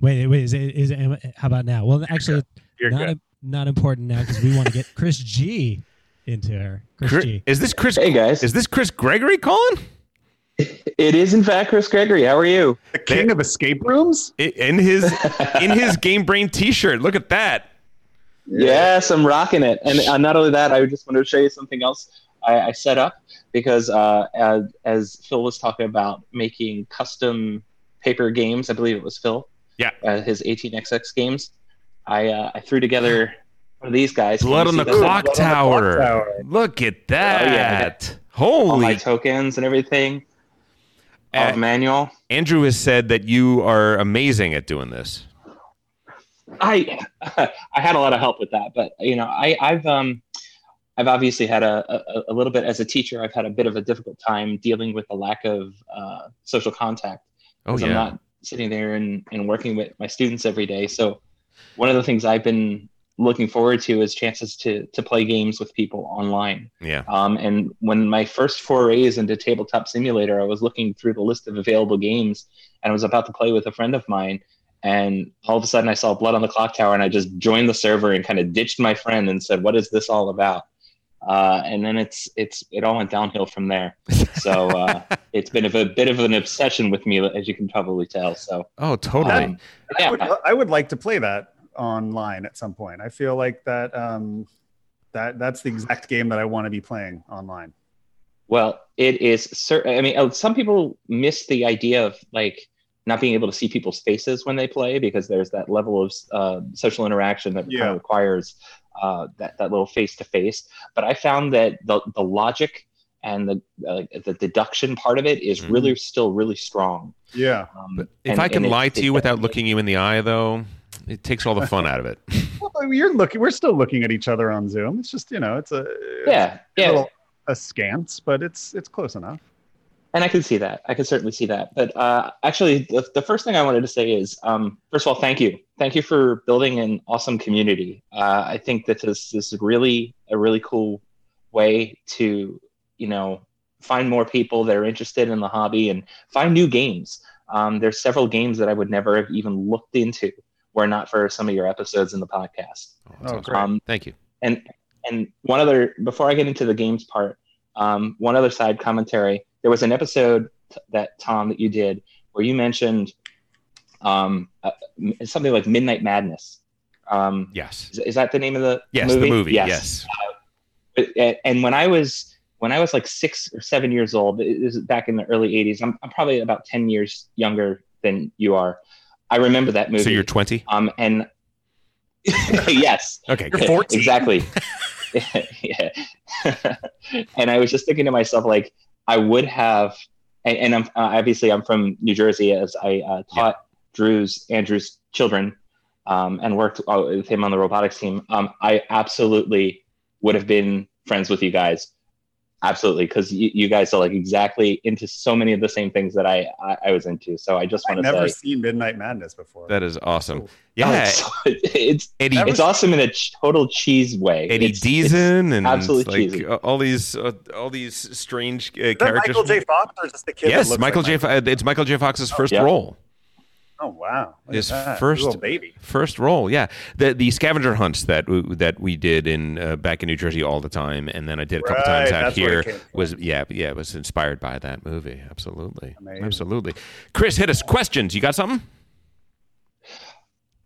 Wait, wait. Is it? Is it? How about now? Well, actually, You're not good. not important now because we want to get Chris G into her. Chris Chris- G. is this Chris? Hey guys, Is this Chris Gregory calling? it is in fact Chris Gregory. How are you? The king of escape rooms. In his in his Game Brain T-shirt. Look at that. Yes, I'm rocking it. And uh, not only that, I just wanted to show you something else I, I set up because uh, as, as Phil was talking about making custom paper games, I believe it was Phil. Yeah. Uh, his 18xx games. I uh, I threw together one of these guys. Blood on Can the you see that? clock tower. Look at that. Oh, yeah, Holy All my tokens and everything. Uh, manual. Andrew has said that you are amazing at doing this. I I had a lot of help with that, but you know, I I've um I've obviously had a, a, a little bit as a teacher. I've had a bit of a difficult time dealing with the lack of uh, social contact. Oh, 'cause I'm not sitting there and, and working with my students every day. So one of the things I've been looking forward to is chances to to play games with people online. Yeah. Um, and when my first forays into tabletop simulator, I was looking through the list of available games, and I was about to play with a friend of mine, and all of a sudden I saw Blood on the Clock Tower, and I just joined the server and kind of ditched my friend and said, "What is this all about?" Uh, and then it's it's it all went downhill from there. So uh, it's been a, a bit of an obsession with me, as you can probably tell. So Oh, totally. Um, I yeah, would, I would like to play that online at some point. I feel like that um, that that's the exact game that I want to be playing online. Well, it is certain. I mean, uh, some people miss the idea of like not being able to see people's faces when they play because there's that level of uh, social interaction that kind of requires uh, that that little face to face. But I found that the the logic and the uh, the deduction part of it is really still really strong. Yeah. Um, If and- I can and it- lie to you without looking you in the eye, though, it takes all the fun out of it. Well, you're looking. We're still looking at each other on Zoom. It's just you know, it's a it's Yeah, a yeah. little askance, but it's it's close enough. And I can see that. I can certainly see that. But uh, actually, the, the first thing I wanted to say is, um, first of all, thank you. Thank you for building an awesome community. Uh, I think that this, this is really a really cool way to, you know, find more people that are interested in the hobby and find new games. Um, there's several games that I would never have even looked into were not for some of your episodes in the podcast. Oh, great. Thank you. And and one other before I get into the games part, um, one other side commentary. There was an episode t- that Tom that you did where you mentioned um, uh, something like Midnight Madness. Um, yes, is, is that the name of the Yes, the movie, yes. Uh, and when I was when I was like six or seven years old, it was back in the early '80s. I'm, I'm probably about ten years younger than you are. I remember that movie. So you're 20? Um, and yes. Okay, You're 14. Exactly. yeah. and I was just thinking to myself, like, I would have, and, and I'm uh, obviously I'm from New Jersey, as I uh, taught Drew's Andrew's children, um, and worked uh, with him on the robotics team. Um, I absolutely would have been friends with you guys. Absolutely, because you, you guys are like exactly into so many of the same things that I I, I was into. So I just want to never say seen Midnight Madness before. That is awesome. Oh, Yeah. it's it's, Eddie- it's awesome in a ch- total cheese way. Eddie It's- it's Deezen and absolutely like cheesy. all these uh, all these strange uh, characters. Michael J. Fox or just the kid? yes, Michael like J. Fo- uh, It's Michael J. Fox's first yeah. role. Oh wow! Look His first baby. first role, yeah. The the scavenger hunts that that we did in uh, back in New Jersey all the time, and then I did a couple times out here. Was yeah, yeah, it was inspired by that movie. Absolutely, Amazing. absolutely. Chris, hit us questions. You got something?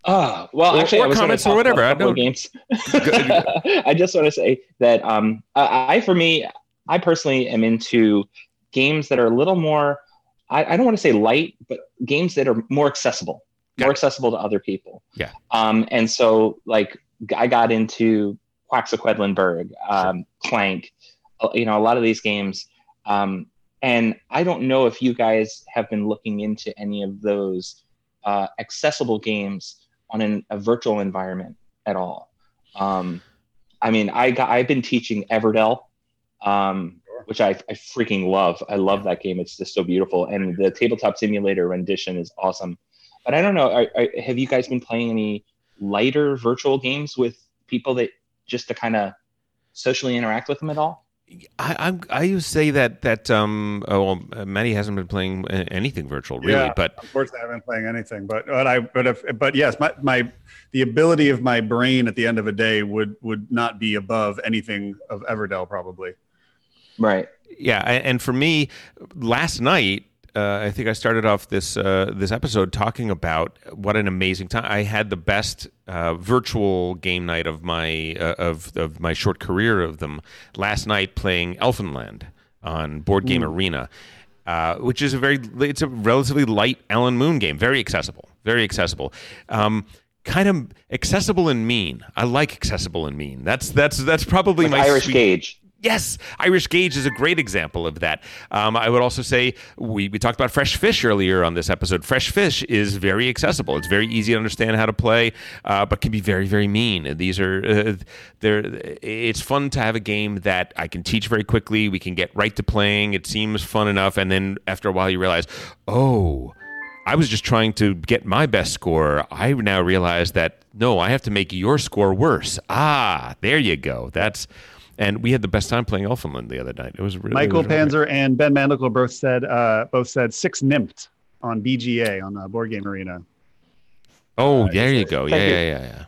Ah, well, Or- actually, or I was gonna comments or talk whatever, about I a couple of don't- games. I just want to say that um, I, I, for me, I personally am into games that are a little more. I, I don't want to say light, but games that are more accessible, more accessible to other people. Yeah. Um, and so, like, I got into Quacks of Quedlinburg, um, Clank, uh, you know a lot of these games. Um, and I don't know if you guys have been looking into any of those uh, accessible games on an, a virtual environment at all. Um, I mean, I got I've been teaching Everdell, um, which I, I freaking love. I love that game. It's just so beautiful, and the tabletop simulator rendition is awesome. But I don't know. Are, are, have you guys been playing any lighter virtual games with people that just to kind of socially interact with them at all? I, I I would say that that um oh, well, uh, Matty hasn't been playing uh, anything virtual really, Yeah, but course, I haven't been playing anything. But but I but if but yes, my my the ability of my brain at the end of a day would would not be above anything of Everdell probably. Right. yeah, and for me, last night. Uh, I think I started off this uh, this episode talking about what an amazing time I had. The best uh, virtual game night of my uh, of of my short career of them last night playing Elfenland on Board Game Mm. Arena, uh, which is a very it's a relatively light Alan Moon game, very accessible, very accessible. Um, kind of accessible and mean. I like accessible and mean. That's that's that's probably With my Irish sweet- Gauge. Yes, Irish Gauge is a great example of that. Um, I would also say we, we talked about Fresh Fish earlier on this episode. Fresh Fish is very accessible. It's very easy to understand how to play, uh, but can be very very mean. These are uh. It's fun to have a game that I can teach very quickly. We can get right to playing. It seems fun enough, and then after a while you realize, oh. I was just trying to get my best score. I now realize that no, I have to make your score worse. Ah, there you go. That's and we had the best time playing Elfenland the other night. It was really Michael was really Panzer and Ben Mandelker both said uh, both said six nimmt on BGA on uh, Board Game Arena. great. Oh, there you go. Yeah, you. yeah, yeah, yeah. Uh,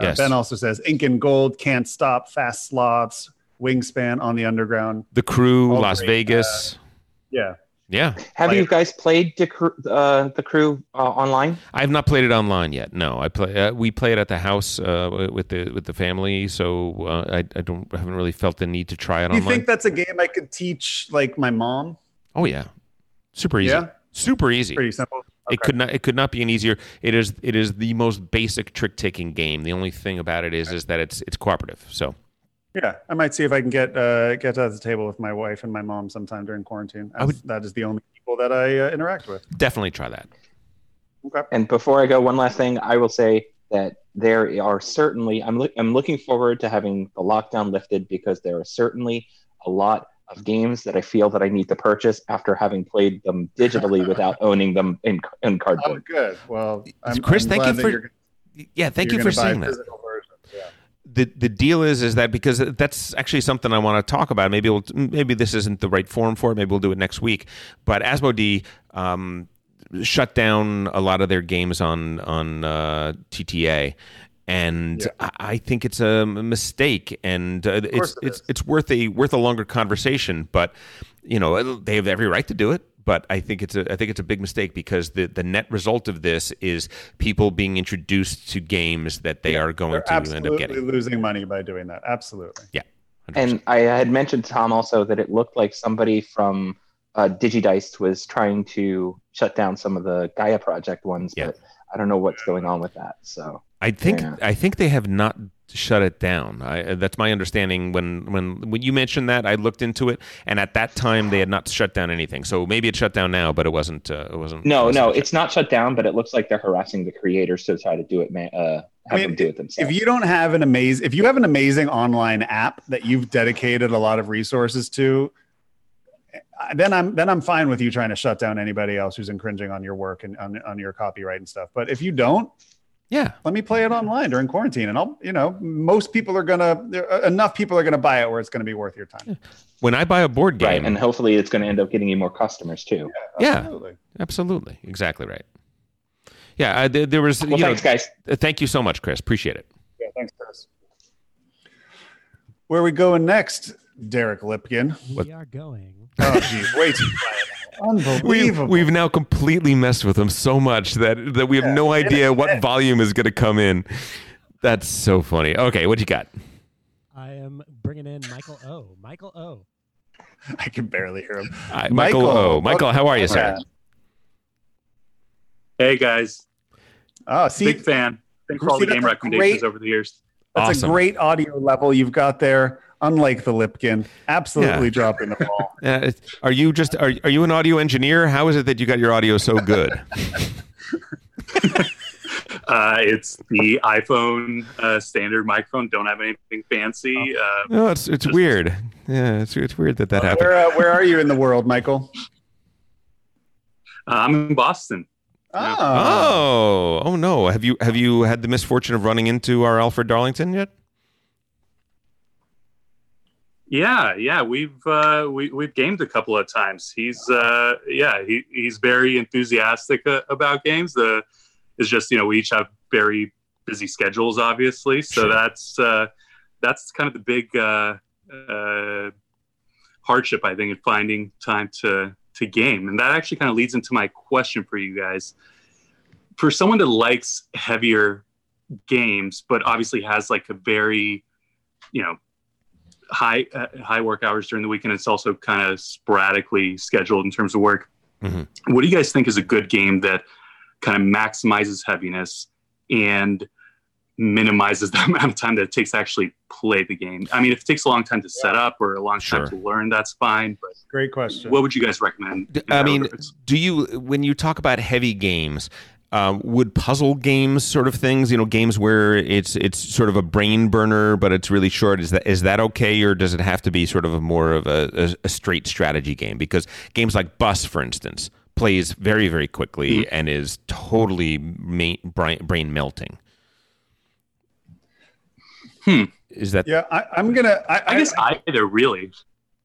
Yes. Ben also says Incan Gold can't stop fast sloths wingspan on the underground. The crew, All Las great, Vegas. Yeah. Yeah. Have you guys played the crew, uh, the crew uh, online? I have not played it online yet. No, I play. Uh, we play it at the house uh, with the with the family, so uh, I I don't I haven't really felt the need to try it Do you online. think that's a game I could teach like my mom? oh yeah, super easy. Yeah? Super easy. Pretty simple. It could not. It could not be an easier. It is. It is the most basic trick taking game. The only thing about it is, is that it's it's cooperative. So Yeah, I might see if I can get uh, get to the table with my wife and my mom sometime during quarantine. I would- that is the only people that I uh, interact with. definitely try that. Okay. And before I go, one last thing, I will say that there are certainly I'm look I'm looking forward to having the lockdown lifted because there are certainly a lot of games that I feel that I need to purchase after having played them digitally without owning them in in Oh, cardboard. good. Well, I'm, Chris, I'm thank glad you for- Yeah, thank you're for gonna saying that. Yeah. the the deal is is that because that's actually something I want to talk about. Maybe we'll, maybe this isn't the right forum for it. Maybe we'll do it next week. But Asmodee um, shut down a lot of their games on on uh, TTA. And I I think it's a mistake, and uh, it's it it's it's worth a worth a longer conversation. But you know they have every right to do it. But I think it's a I think it's a big mistake because the, the net result of this is people being introduced to games that they are going They're to end up getting. losing money by doing that. Absolutely. Yeah. And I had mentioned to Tom also that it looked like somebody from uh, Digidice was trying to shut down some of the Gaia project ones, but I don't know what's going on with that. So I think Yeah. I think they have not shut it down. I, uh, that's my understanding. When when when you mentioned that, I looked into it, and at that time they had not shut down anything. So maybe it's shut down now, but it wasn't. Uh, it wasn't. no, it wasn't no, shut it's not shut down, but it looks like they're harassing the creators to try to do it, man. Uh, have them do it themselves. If you don't have an amazing, if you have an amazing online app that you've dedicated a lot of resources to, uh, then I'm then I'm fine with you trying to shut down anybody else who's infringing on your work and on, on your copyright and stuff. But if you don't, yeah, let me play it online during quarantine, and I'll you know most people are gonna uh, enough people are gonna buy it where it's gonna be worth your time. When I buy a board game, right, and hopefully it's going to end up getting you more customers too. yeah, absolutely, absolutely, exactly right. Yeah, uh, there, there was. Well, you know, thanks, guys. uh, Thank you so much, Chris. Appreciate it. Yeah, thanks, Chris. Where are we going next, Derek Lipkin? We are going. Oh, geez, way too quiet. Unbelievable. We've, we've now completely messed with them so much that that we have no idea what volume is going to come in. That's so funny. Okay, what you got? I am bringing in Michael O. Michael O. I can barely hear him. Hi, Michael O. Michael, how are you, sir? Hey guys. Oh, see, big fan. Thanks for all the game recommendations great- over the years. That's a great audio level you've got there. Unlike the Lipkin, absolutely Yeah. dropping the ball. Uh, are you just are, are you an audio engineer? How is it that you got your audio so good? Uh, it's the iPhone uh, standard microphone. Don't have anything fancy. Uh, No, it's it's weird. Yeah, it's it's weird that that happened. Where uh, where are you in the world, Michael? I'm in Boston. Oh, oh no! Have you have you had the misfortune of running into our Alfred Darlington yet? Yeah, yeah, we've uh, we we've gamed a couple of times. He's uh, yeah, he, he's very enthusiastic uh, about games. The is just you know we each have very busy schedules, obviously. So that's uh, that's kind of the big uh, uh, hardship I think in finding time to to game, and that actually kind of leads into my question for you guys. For someone that likes heavier games, but obviously has like a very you know high uh, high work hours during the weekend. It's also kind of sporadically scheduled in terms of work. Mm-hmm. What do you guys think is a good game that kind of maximizes heaviness and minimizes the amount of time that it takes to actually play the game? I mean, if it takes a long time to set up or a long time to learn, that's fine. But Great question. what would you guys recommend? in I mean, regard? do you when you talk about heavy games? Um, would puzzle games sort of things, you know, games where it's it's sort of a brain burner, but it's really short. Is that is that okay, or does it have to be sort of a more of a, a, a straight strategy game? Because games like Bus, for instance, plays very very quickly and is totally ma- brain, brain melting. Hmm. Is that Yeah, I, I'm gonna. I, I guess I, either really.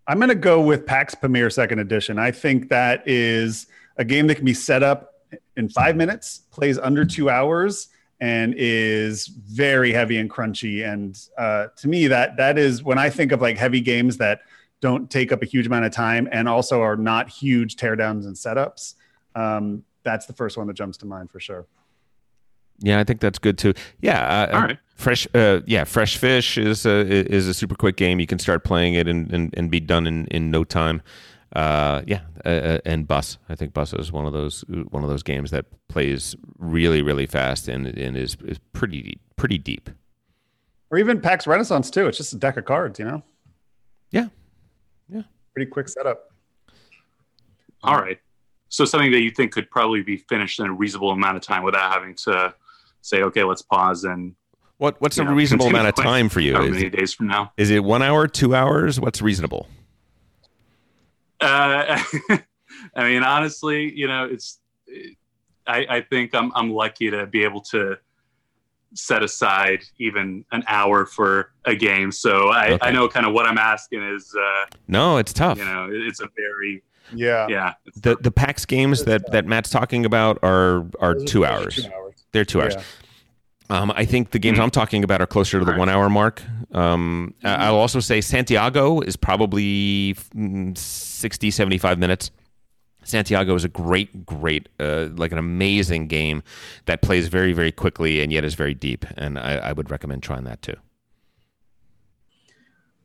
I'm gonna go with PAX Pamir Second Edition. I think that is a game that can be set up in five minutes, plays under two hours, and is very heavy and crunchy. And uh, to me, that that is when I think of like heavy games that don't take up a huge amount of time and also are not huge teardowns and setups. Um, that's the first one that jumps to mind for sure. Yeah, I think that's good too. Yeah, uh, All right. Fresh, uh, yeah, Fresh Fish is a is a super quick game. You can start playing it and, and, and be done in, in no time. Uh, yeah, uh, uh, and Bus. I think Bus is one of those one of those games that plays really really fast and and is, is pretty deep, pretty deep. Or even PAX Renaissance too. It's just a deck of cards, you know. Yeah, yeah. Pretty quick setup. All right. So something that you think could probably be finished in a reasonable amount of time without having to say, okay, let's pause and What what's a know, reasonable amount of time for you? However Is many it, days from now? is it one hour, two hours? What's reasonable? Uh, I mean, honestly, you know, it's. I, I think I'm I'm lucky to be able to set aside even an hour for a game. So I, Okay. I know kind of what I'm asking is, uh, No, it's tough. you know, it's a very Yeah. yeah. The the PAX games that, that Matt's talking about are are two hours. They're two hours. Yeah. Um, I think the games I'm talking about are closer to the one hour mark. Um, I- I'll also say Santiago is probably mm, 60, 75 minutes. Santiago is a great, great, uh, like an amazing game that plays very, very quickly and yet is very deep. And I, I would recommend trying that too.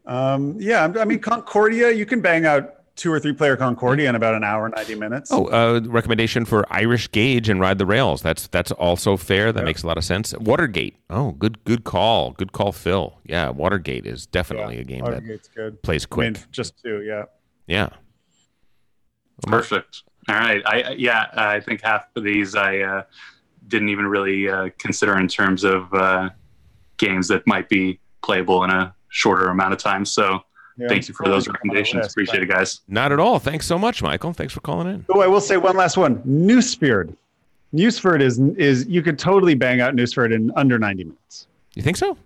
Um, yeah, I mean Concordia, you can bang out two or three player Concordia in about an hour, and ninety minutes. Oh, uh, recommendation for Irish Gauge and Ride the Rails. That's that's also fair. That makes a lot of sense. Watergate. Oh, good good call. Good call, Phil. Yeah, Watergate is definitely a game that good. plays I mean, quick. just two, yeah. Yeah. Perfect. All right. I I- yeah. I think half of these I uh, didn't even really uh, consider in terms of uh, games that might be playable in a shorter amount of time. So Yeah. thank you for those recommendations. list. Appreciate it, guys. Not at all. Thanks so much, Michael. Thanks for calling in. Oh, I will say one last one. Nusfjord. Nusfjord is is you could totally bang out Nusfjord in under ninety minutes. You think so?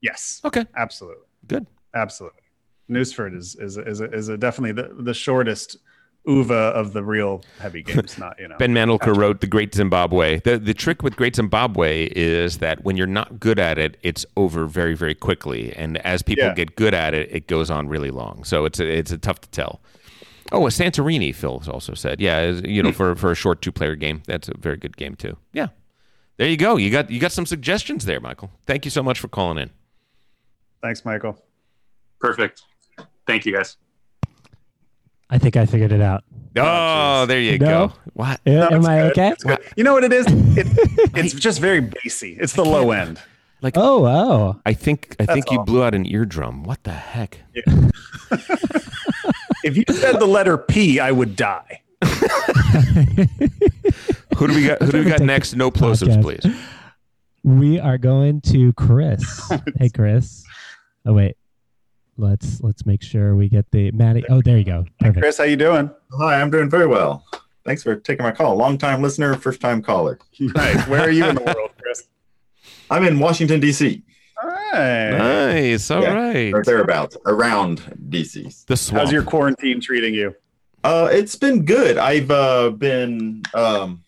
Yes. Okay. Absolutely. Good. Absolutely. Newsford is is is a, is a definitely the, the shortest Uwe of the real heavy games. Not you know. Ben Mandelker wrote The Great Zimbabwe. The the trick with Great Zimbabwe is that when you're not good at it, it's over very, very quickly. And as people Yeah. get good at it, it goes on really long. So it's a, it's a tough to tell. Oh, a Santorini, Phil also said. Yeah, is- you know, hmm. for, for a short two player game, that's a very good game too. Yeah. There you go. You got you got some suggestions there, Michael. Thank you so much for calling in. Thanks, Michael. Perfect. Thank you, guys. I think I figured it out. Oh, there you No? go. What? Yeah, No, am I good. okay? You know what it is? It, it's just very bassy. It's the low end. Like, oh, oh. I think I That's think you awesome. blew out an eardrum. What the heck? That's think you awesome. blew out an eardrum. What the heck? If you said the letter P, I would die. Who do we got? Who do we got next? No plosives, Podcast. please. We are going to Chris. hey, Chris. Oh wait, let's let's make sure we get the Maddie. Oh, there you go. Perfect. Chris, how you doing? Hi, I'm doing very well. Thanks for taking my call. Long time listener, first time caller. Nice. Where are you in the world, Chris? I'm in Washington D.C. All right. Nice. All right. or thereabouts, around D.C. The swamp. How's your quarantine treating you? Uh, it's been good. I've uh, been um,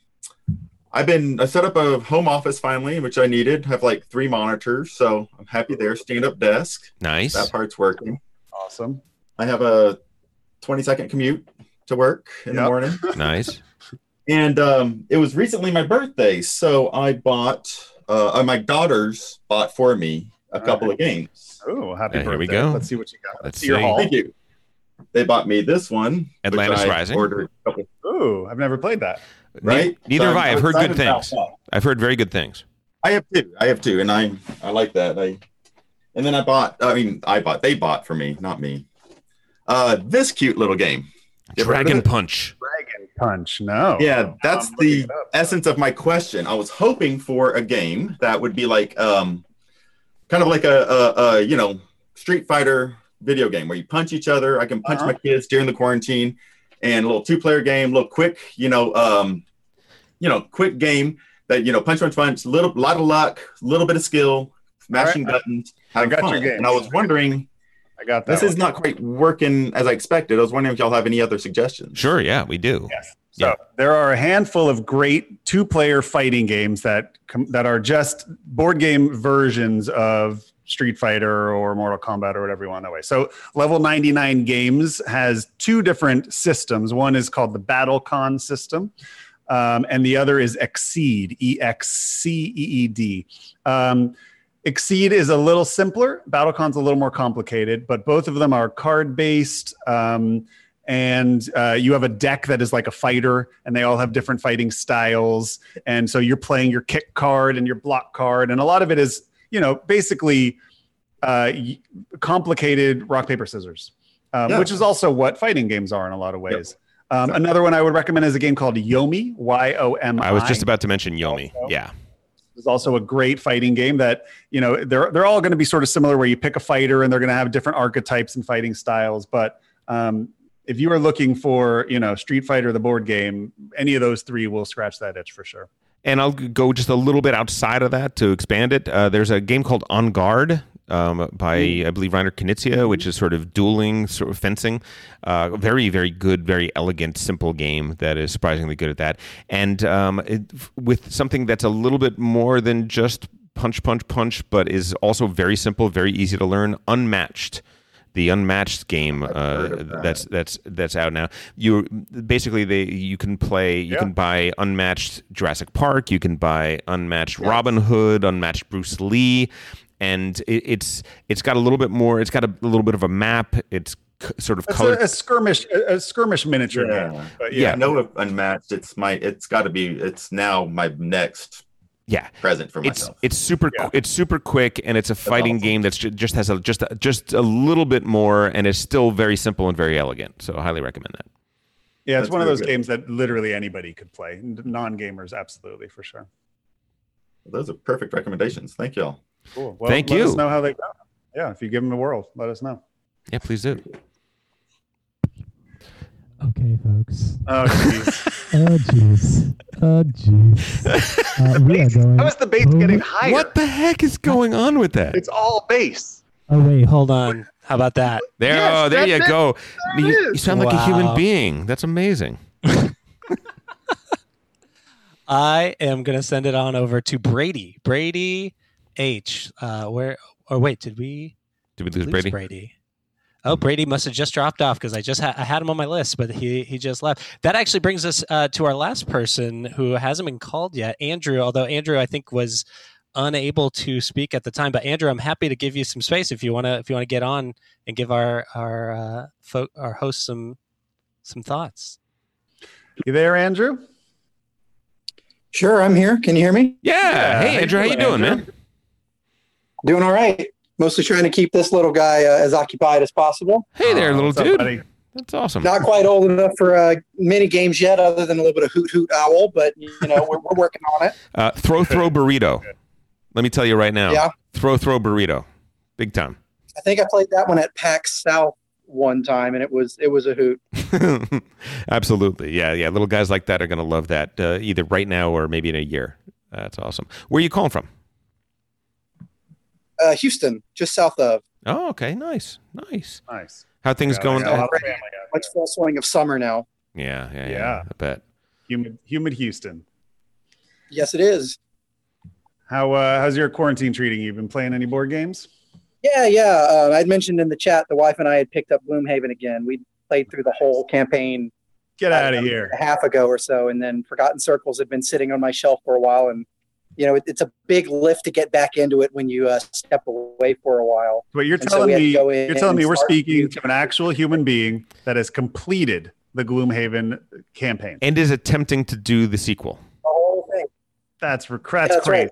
I've been I set up a home office finally, which I needed. have like three monitors, so I'm happy there. Stand up desk. Nice. That part's working. Awesome. I have a 20 second commute to work in the morning. Nice. And um, it was recently my birthday, so I bought. Uh, uh, my daughters bought for me a couple of games. Oh, happy Yeah, birthday. here we go. Let's see what you got. Let's, Let's see your haul. Thank you. They bought me this one, Atlantis Rising. Ordered Ooh, I've never played that. Right? Neither So have I'm- I. I've heard good things. I've heard very good things. I have two. I have two, and I I like that. I and then I bought. I mean, I bought. They bought for me, not me. Uh, this cute little game. You ever heard of Dragon? Punch. Dragon Punch. No. Yeah, that's looking the up. essence of my question. I was hoping for a game that would be like, um, kind of like a, a, a you know, Street Fighter video game where you punch each other. I can punch Uh-huh. my kids during the quarantine, and a little two-player game, little quick, you know, um, you know, quick game that you know, punch, punch, punch, little, lot of luck, little bit of skill, smashing All right. buttons. I having got your fun. game. And I was wondering, I got that. this is not quite working as I expected. I was wondering if y'all have any other suggestions. Sure. Yeah, we do. Yes. So there are a handful of great two-player fighting games that com- that are just board game versions of Street Fighter or Mortal Kombat or whatever you want that way. So Level 99 Games has two different systems. One is called the BattleCon system, um, and the other is Exceed, E X C E E D. Um, Exceed is a little simpler. BattleCon's a little more complicated, but both of them are card-based. Um, and uh, you have a deck that is like a fighter, and they all have different fighting styles. And so you're playing your kick card and your block card, and a lot of it is, you know, basically uh, complicated rock paper scissors, um, Yeah. which is also what fighting games are in a lot of ways. Um, another one I would recommend is a game called Yomi, Y O M I. I was just about to mention Yomi. Yeah. It's also a great fighting game that you know they're they're all going to be sort of similar where you pick a fighter and they're going to have different archetypes and fighting styles but um, if you are looking for you know street fighter the board game any of those three will scratch that itch for sure And I'll go just a little bit outside of that to expand it. Uh, there's a game called En Garde um, by, I believe, Reiner Knizia, which is sort of dueling, sort of fencing. Uh, very, very good, very elegant, simple game that is surprisingly good at that. And um, it, with something that's a little bit more than just punch, punch, punch, but is also very simple, very easy to learn, Unmatched the unmatched game uh, that's that's that's out now. You basically they you can play you Yeah. can buy unmatched Jurassic Park, you can buy unmatched Robin Hood, unmatched Bruce Lee, and it, it's it's got a little bit more. It's got a, little bit of a map. It's c- sort of it's color. a, a skirmish a, a skirmish miniature game but yeah, I know unmatched. It's my. It's got to be. It's now my next. Yeah. Present for it's myself. it's super qu- it's super quick and it's a fighting game that's ju- just has a just a, just a little bit more and is still very simple and very elegant. So I highly recommend that. yeah it's That's one of those good. games that literally anybody could play non-gamers absolutely for sure Those are perfect recommendations. Thank y'all. cool well, Thank let you. us know how they go yeah if you give them a whirl let us know Yeah, please do. Okay, folks. oh jeez Oh jeez. Oh jeez. Uh, we are going. how is the bass getting higher What the heck is going on with that? it's all bass Oh wait, hold on. How about that? There, Yes, oh, there you it. go. There You, you is. sound like a human being. That's amazing. I am gonna send it on over to Brady. Brady H. Uh, where? Or wait, did we Did we lose lose Brady? Brady? Oh, Brady must have just dropped off because I just ha- I had him on my list, but he he just left. That actually brings us uh, to our last person who hasn't been called yet, Andrew. Although Andrew, I think was unable to speak at the time. But Andrew, I'm happy to give you some space if you want to if you want to get on and give our our uh, fo- our host some some thoughts. you there andrew Sure, I'm here. Can you hear me? Yeah. Yeah, Hey, Andrew, how you you doing, doing, Andrew? man? Doing all right. Mostly trying to keep this little guy uh, as occupied as possible. Hey there, little what's up, dude. buddy? That's awesome. Not quite old enough for uh, many games yet, other than a little bit of hoot hoot owl, but you know we're, we're working on it. Uh, throw throw burrito. Let me tell you right now. Yeah. Throw throw burrito. Big time. I think I played that one at PAX South one time, and it was it was a hoot. Absolutely. Yeah, yeah. Little guys like that are going to love that uh, either right now or maybe in a year. That's awesome. Where are you calling from? Uh, Houston, just south of. Oh, okay. Nice. Nice. Nice. How things Yeah, going? I got a Uh, of Much full swing of summer now. yeah, yeah, yeah, Yeah. I bet. Humid, humid Houston. Yes, it is. How uh, how's your quarantine treating you? Been playing any board games? Yeah, yeah. Uh, I'd mentioned in the chat the wife and I had picked up Gloomhaven again. We played through the whole campaign Get out of uh, here. a half ago or so, and then Forgotten Circles had been sitting on my shelf for a while, and you know it, it's a big lift to get back into it when you uh, step away for a while. But you're And telling we had to me you're telling me we're speaking to an actual human being that has completed the Gloomhaven campaign. And is attempting to do the sequel. the whole thing. That's that's that's crazy. right.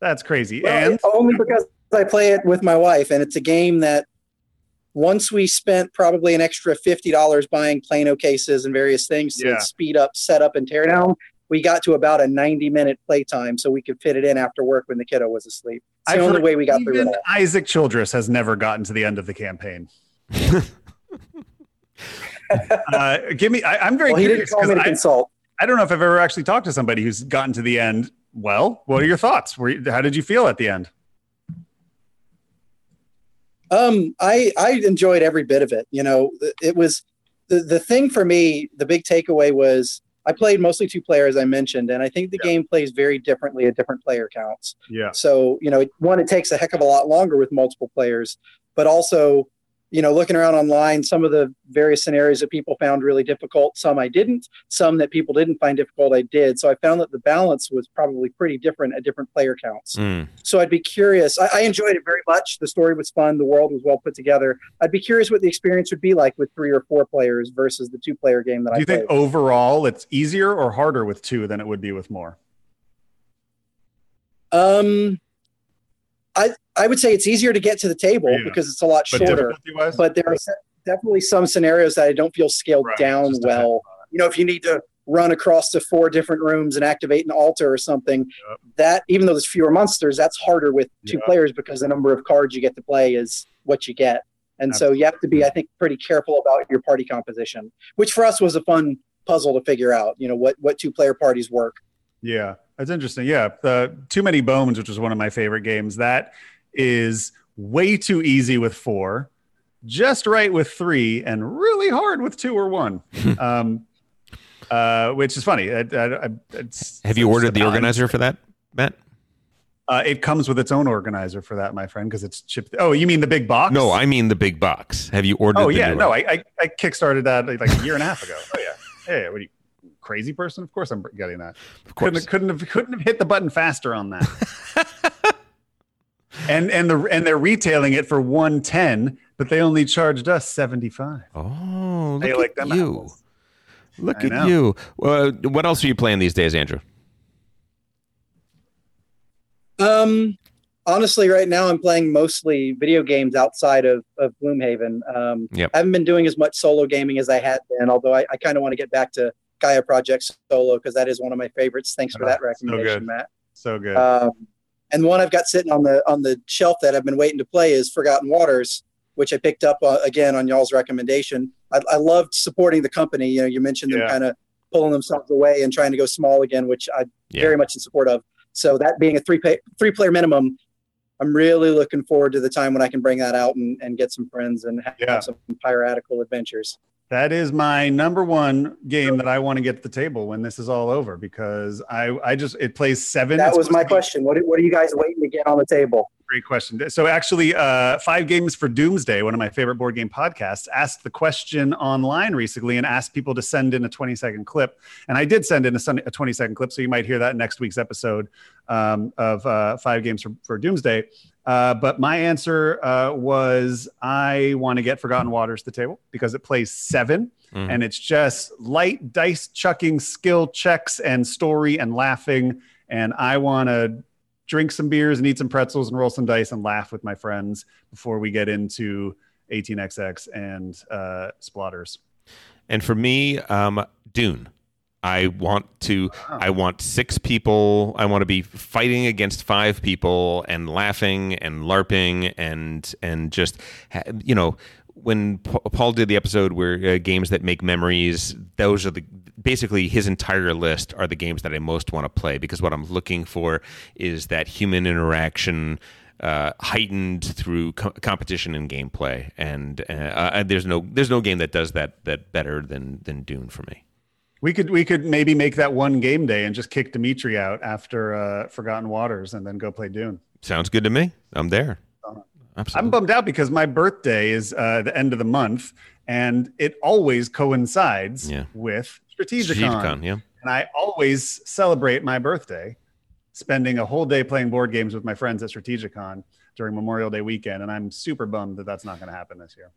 That's crazy. Well, and only because I play it with my wife, and it's a game that once we spent probably an extra fifty dollars buying Plano cases and various things to Yeah. speed up, set up, and tear down, we got to about a ninety-minute playtime, so we could fit it in after work when the kiddo was asleep. It's the I've only way we got through it. all. Isaac Childres has never gotten to the end of the campaign. uh, give me. I, I'm very Well, he didn't call me to I, consult. I don't know if I've ever actually talked to somebody who's gotten to the end. Well, what are your thoughts? Were you, how did you feel at the end? Um, I I enjoyed every bit of it. You know, it was the the thing for me. The big takeaway was I played mostly two player, as I mentioned, and I think the game plays very differently at different player counts. Yeah. So you know, one, it takes a heck of a lot longer with multiple players, but also, you know, looking around online, some of the various scenarios that people found really difficult, some I didn't, some that people didn't find difficult, I did. So I found that the balance was probably pretty different at different player counts. Mm. So I'd be curious. I, I enjoyed it very much. The story was fun. The world was well put together. I'd be curious what the experience would be like with three or four players versus the two player game that Do I you played. think overall it's easier or harder with two than it would be with more? Um, I I would say it's easier to get to the table Yeah. because it's a lot But shorter. But there are definitely some scenarios that I don't feel scaled down well. You know, if you need to run across to four different rooms and activate an altar or something, that even though there's fewer monsters, that's harder with two Yep. players because the number of cards you get to play is what you get. And so you have to be, I think, pretty careful about your party composition, which for us was a fun puzzle to figure out. You know, what what two player parties work. Yeah, that's interesting. Yeah, the Too Many Bones, which was one of my favorite games, that is way too easy with four, just right with three, and really hard with two or one. um, uh, which is funny. I, I, I, it's, Have you ordered the organizer for that, Matt? Uh, it comes with its own organizer for that, my friend, because it's chipped. Oh, you mean the big box? No, I mean the big box. Have you ordered? Oh yeah, no. I, I I kickstarted that like a year and a half ago. Oh yeah, hey, what are you crazy person? Of course I'm getting that. Of course. couldn't couldn't have couldn't have hit the button faster on that. and and the and they're retailing it for one ten, but they only charged us seventy five. Oh, They look like at them you. apples. Look I at know. you. Uh, what else are you playing these days, Andrew? Um, honestly, right now I'm playing mostly video games outside of, of Gloomhaven. Um, Yep. I haven't been doing as much solo gaming as I had been, although I, I kind of want to get back to Gaia Project solo because that is one of my favorites. Thanks for Ah, that so recommendation, good. Matt. So good. Um, and one I've got sitting on the on the shelf that I've been waiting to play is Forgotten Waters, which I picked up uh, again on y'all's recommendation. I, I loved supporting the company. You know, you mentioned them Yeah. kind of pulling themselves away and trying to go small again, which I'm very much in support of. So that being a three pay, three player minimum, I'm really looking forward to the time when I can bring that out and, and get some friends and have Yeah. some piratical adventures. That is my number one game that I want to get to the table when this is all over because I I just it plays seven. That was my be- question. What, what are you guys waiting to get on the table? Great question. So actually, uh, Five Games for Doomsday, one of my favorite board game podcasts, asked the question online recently and asked people to send in a 20 second clip. And I did send in a, 20 second clip, so you might hear that next week's episode um, of uh, Five Games for, for Doomsday. Uh, but my answer uh, was I want to get Forgotten Waters to the table because it plays seven Mhm. and it's just light dice chucking skill checks and story and laughing. And I want to drink some beers and eat some pretzels and roll some dice and laugh with my friends before we get into 18xx and uh, splotters. And for me, um, Dune. I want to. I want six people. I want to be fighting against five people and laughing and larping and and just you know when Paul did the episode where uh, games that make memories. Those are the basically his entire list are the games that I most want to play because what I'm looking for is that human interaction. Uh, heightened through co- competition and gameplay, and uh, uh, there's no there's no game that does that that better than than Dune for me. We could we could maybe make that one game day and just kick Dimitri out after uh, Forgotten Waters and then go play Dune. Sounds good to me. I'm there. Absolutely. I'm bummed out because my birthday is uh, the end of the month, and it always coincides Yeah. with Strategicon. Strategicon, yeah. And I always celebrate my birthday, spending a whole day playing board games with my friends at Strategicon during Memorial Day weekend, and I'm super bummed that that's not going to happen this year.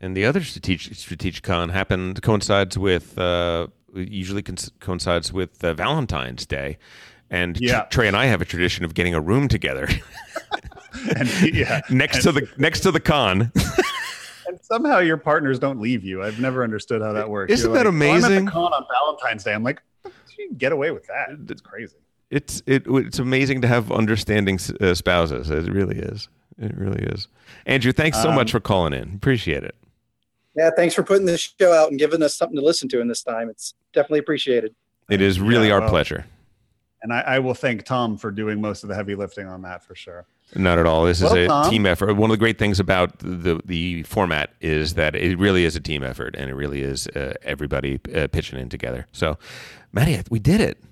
And the other strategic Strategicon happened coincides with uh, usually con- coincides with uh, Valentine's Day, and Yeah. Trey and I have a tradition of getting a room together And yeah, next to the next to the con. and somehow your partners don't leave you. I've never understood how that works. Isn't You're that like, "Oh, I'm at amazing? the con on Valentine's Day. I'm like, you can get away with that. It's crazy. It's it it's amazing to have understanding uh, spouses. It really is. It really is. Andrew, thanks so Um, much for calling in. Appreciate it. Yeah, thanks for putting this show out and giving us something to listen to in this time. It's definitely appreciated. It is really Yeah, our well- pleasure. And I, I will thank Tom for doing most of the heavy lifting on that for sure. Not at all. This Well, is a Tom. team effort. One of the great things about the the format is that it really is a team effort, and it really is uh, everybody uh, pitching in together. So, Maddie, we did it.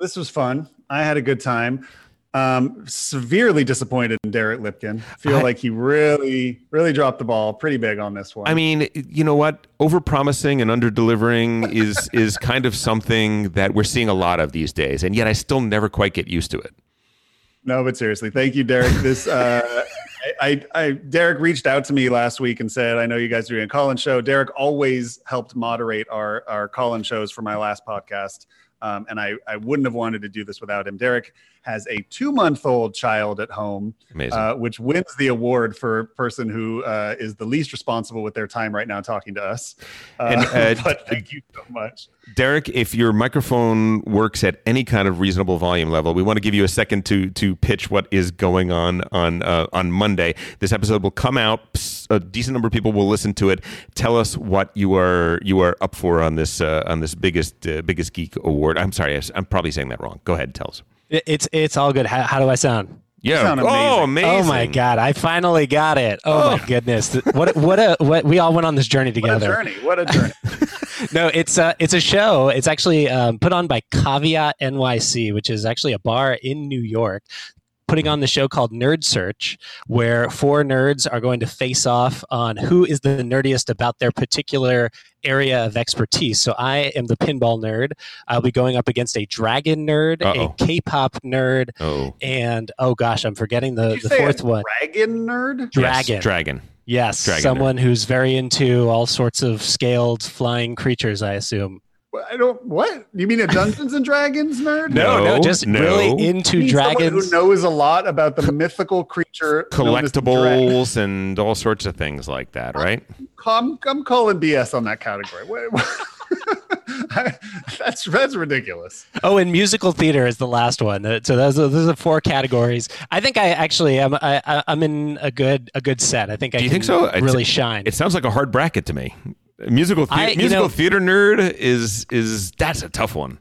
This was fun. I had a good time. Um, severely disappointed in Derek Lipkin. Feel I- like he really, really dropped the ball pretty big on this one. I mean, you know what? Over promising and under delivering is is kind of something that we're seeing a lot of these days, and yet I still never quite get used to it. No, but seriously, thank you, Derek. This, uh, I, I, I, Derek reached out to me last week and said, "I know you guys are doing a call-in show." Derek always helped moderate our our call-in shows for my last podcast, um, and I, I wouldn't have wanted to do this without him. Derek has a two-month-old child at home, uh, which wins the award for person who uh, is the least responsible with their time right now talking to us. Uh, And, uh, but thank you so much. Derek, if your microphone works at any kind of reasonable volume level, we want to give you a second to to pitch what is going on on uh, on Monday. This episode will come out. A decent number of people will listen to it. Tell us what you are you are up for on this uh, on this biggest uh, biggest geek award. I'm sorry, I'm probably saying that wrong. Go ahead, tell us. It- It's it's all good. How, how do I sound? Yeah. sound Oh, amazing. Oh my god! I finally got it. Oh, my goodness! What what a what we all went on this journey What a together. journey! What a journey! no, it's a it's a show. It's actually um, put on by Caveat NYC, which is actually a bar in New York. Putting on the show called Nerd Search, where four nerds are going to face off on who is the nerdiest about their particular area of expertise. So I am the pinball nerd. I'll be going up against a dragon nerd, Uh-oh. a K-pop nerd, Oh. and oh gosh, I'm forgetting the, Did you the say a fourth one. Dragon nerd. Dragon. Yes, dragon. Yes, Dragon someone who's very into all sorts of scaled flying creatures. I assume. Well, I don't. What you mean a Dungeons and Dragons nerd? No, no, just really into You dragons. who knows a lot about the mythical creature known as the dragon. Collectibles and all sorts of things like that, right? I'm, I'm calling BS on that category. What- what- that's that's ridiculous. Oh, and musical theater is the last one. Uh, So those are, those are four categories. I think I actually am. I, I, I'm in a good a good set. I think I Do you can think so? It's- really shine. It sounds like a hard bracket to me. Musical thea- I- musical know- theater nerd is is that's a tough one.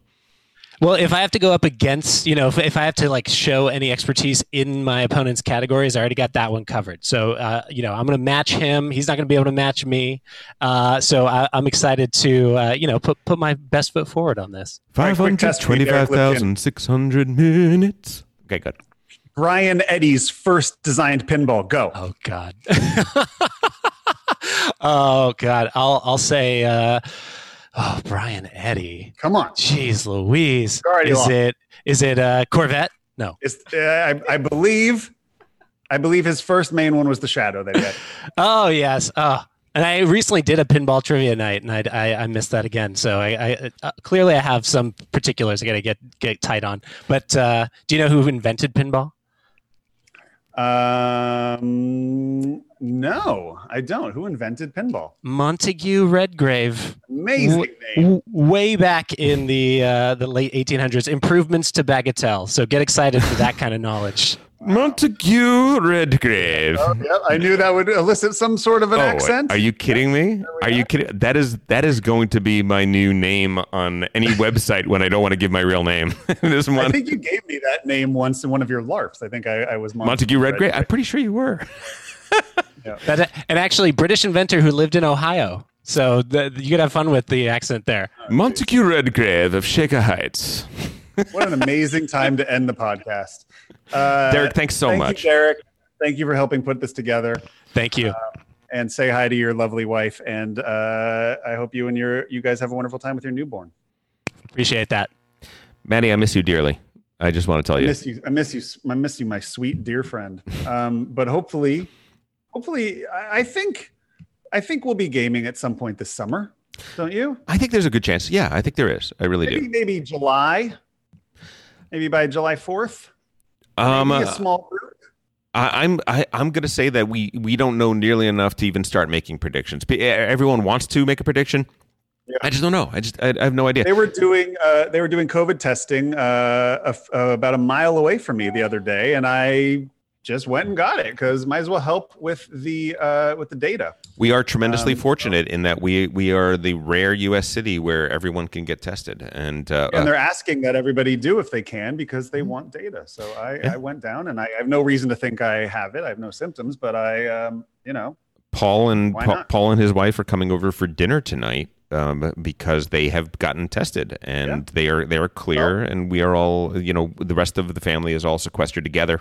Well, if I have to go up against, you know, if, if I have to like show any expertise in my opponent's categories, I already got that one covered. So, uh, you know, I'm going to match him. He's not going to be able to match me. Uh, so I, I'm excited to, uh, you know, put put my best foot forward on this. right, Five quick hundred test for you, Derek twenty-five thousand six hundred minutes. Okay, good. Brian Eddy's first designed pinball. Go. Oh God. oh God. I'll I'll say. Uh, oh, Brian Eddy. Come on. Jeez, Louise. Is it is it uh, Corvette? No. It's, uh, I, I believe, I believe his first main one was the Shadow that he had. Oh yes. Oh And I recently did a pinball trivia night, and I, I, I missed that again. So I, I uh, clearly I have some particulars I got to get get tight on. But uh, do you know who invented pinball? Um, no, I don't. Who invented pinball? Montague Redgrave. Amazing W- way back in the uh, the late 1800s, improvements to Bagatelle. So get excited for that kind of knowledge. Montague Redgrave. Oh, yeah, I knew that would elicit some sort of an Oh, accent. Are you kidding me? Are you kidding? That is that is going to be my new name on any website when I don't want to give my real name. this I think you gave me that name once in one of your LARPs. I think I, I was Montague Redgrave. I'm pretty sure you were. That, and actually, British inventor who lived in Ohio. So the, you could have fun with the accent there. Oh, Montague Redgrave of Shaker Heights. What an amazing time to end the podcast. Uh, Derek, thanks so thank much. You, Derek, thank you for helping put this together. Thank you. Uh, and say hi to your lovely wife. And uh, I hope you and your you guys have a wonderful time with your newborn. Appreciate that. Maddie, I miss you dearly. I just want to tell I you. miss you. I miss you. I miss you, my sweet dear friend. Um, but hopefully, hopefully, I, I think, I think we'll be gaming at some point this summer. Don't you? I think there's a good chance. Yeah, I think there is. I really Maybe do. maybe July. Maybe by July fourth. Um, maybe a uh, small group. I, I'm I, I'm going to say that we we don't know nearly enough to even start making predictions. Everyone wants to make a prediction. I just don't know. I just I, I have no idea. They were doing uh, they were doing COVID testing uh, a f- uh, about a mile away from me the other day, and I just went and got it because might as well help with the uh, with the data. We are tremendously Um, fortunate in that we we are the rare U.S. city where everyone can get tested, and uh, and they're asking that everybody do if they can because they want data. So I, I went down, and I have no reason to think I have it. I have no symptoms, but I, um, you know, Paul and Why Paul, and his wife are coming over for dinner tonight um, because they have gotten tested and they are they are clear, and we are all you know the rest of the family is all sequestered together,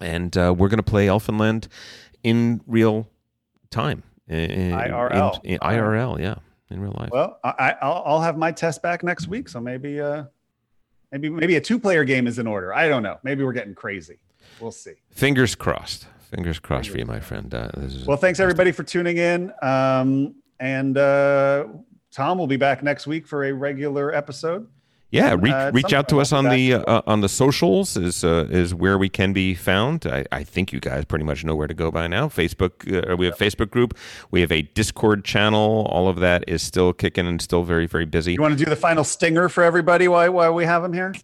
and uh, we're going to play Elfenland in real time. In, IRL. in- in IRL, yeah, in real life. well, I, I- I'll, I'll have my test back next week. So maybe, uh, maybe, maybe a two-player game is in order. I don't know. Maybe we're getting crazy. We'll see. Fingers crossed. Fingers crossed for you, my friend. Uh, this is Well, thanks everybody for tuning in. Um, and uh, Tom will be back next week for a regular episode. Yeah, reach uh, reach out to us on the uh, on the socials is uh, is where we can be found. I, I think you guys pretty much know where to go by now. Facebook, uh, we have a Facebook group, we have a Discord channel. All of that is still kicking and still very very busy. You want to do the final stinger for everybody while, while we have them here?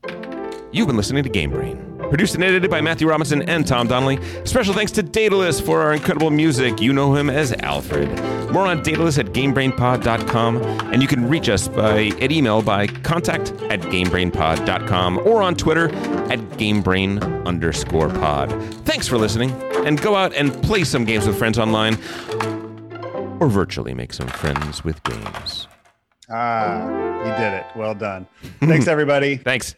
You've been listening to Game Brain. Produced and edited by Matthew Robinson and Tom Donnelly. Special thanks to Daedalus for our incredible music. You know him as Alfred. More on Daedalus at GameBrainPod.com. And you can reach us by at email by contact at GameBrainPod.com or on Twitter at GameBrain underscore pod. Thanks for listening. And go out and play some games with friends online or virtually make some friends with games. Ah, you did it. Well done. Thanks, everybody. Thanks.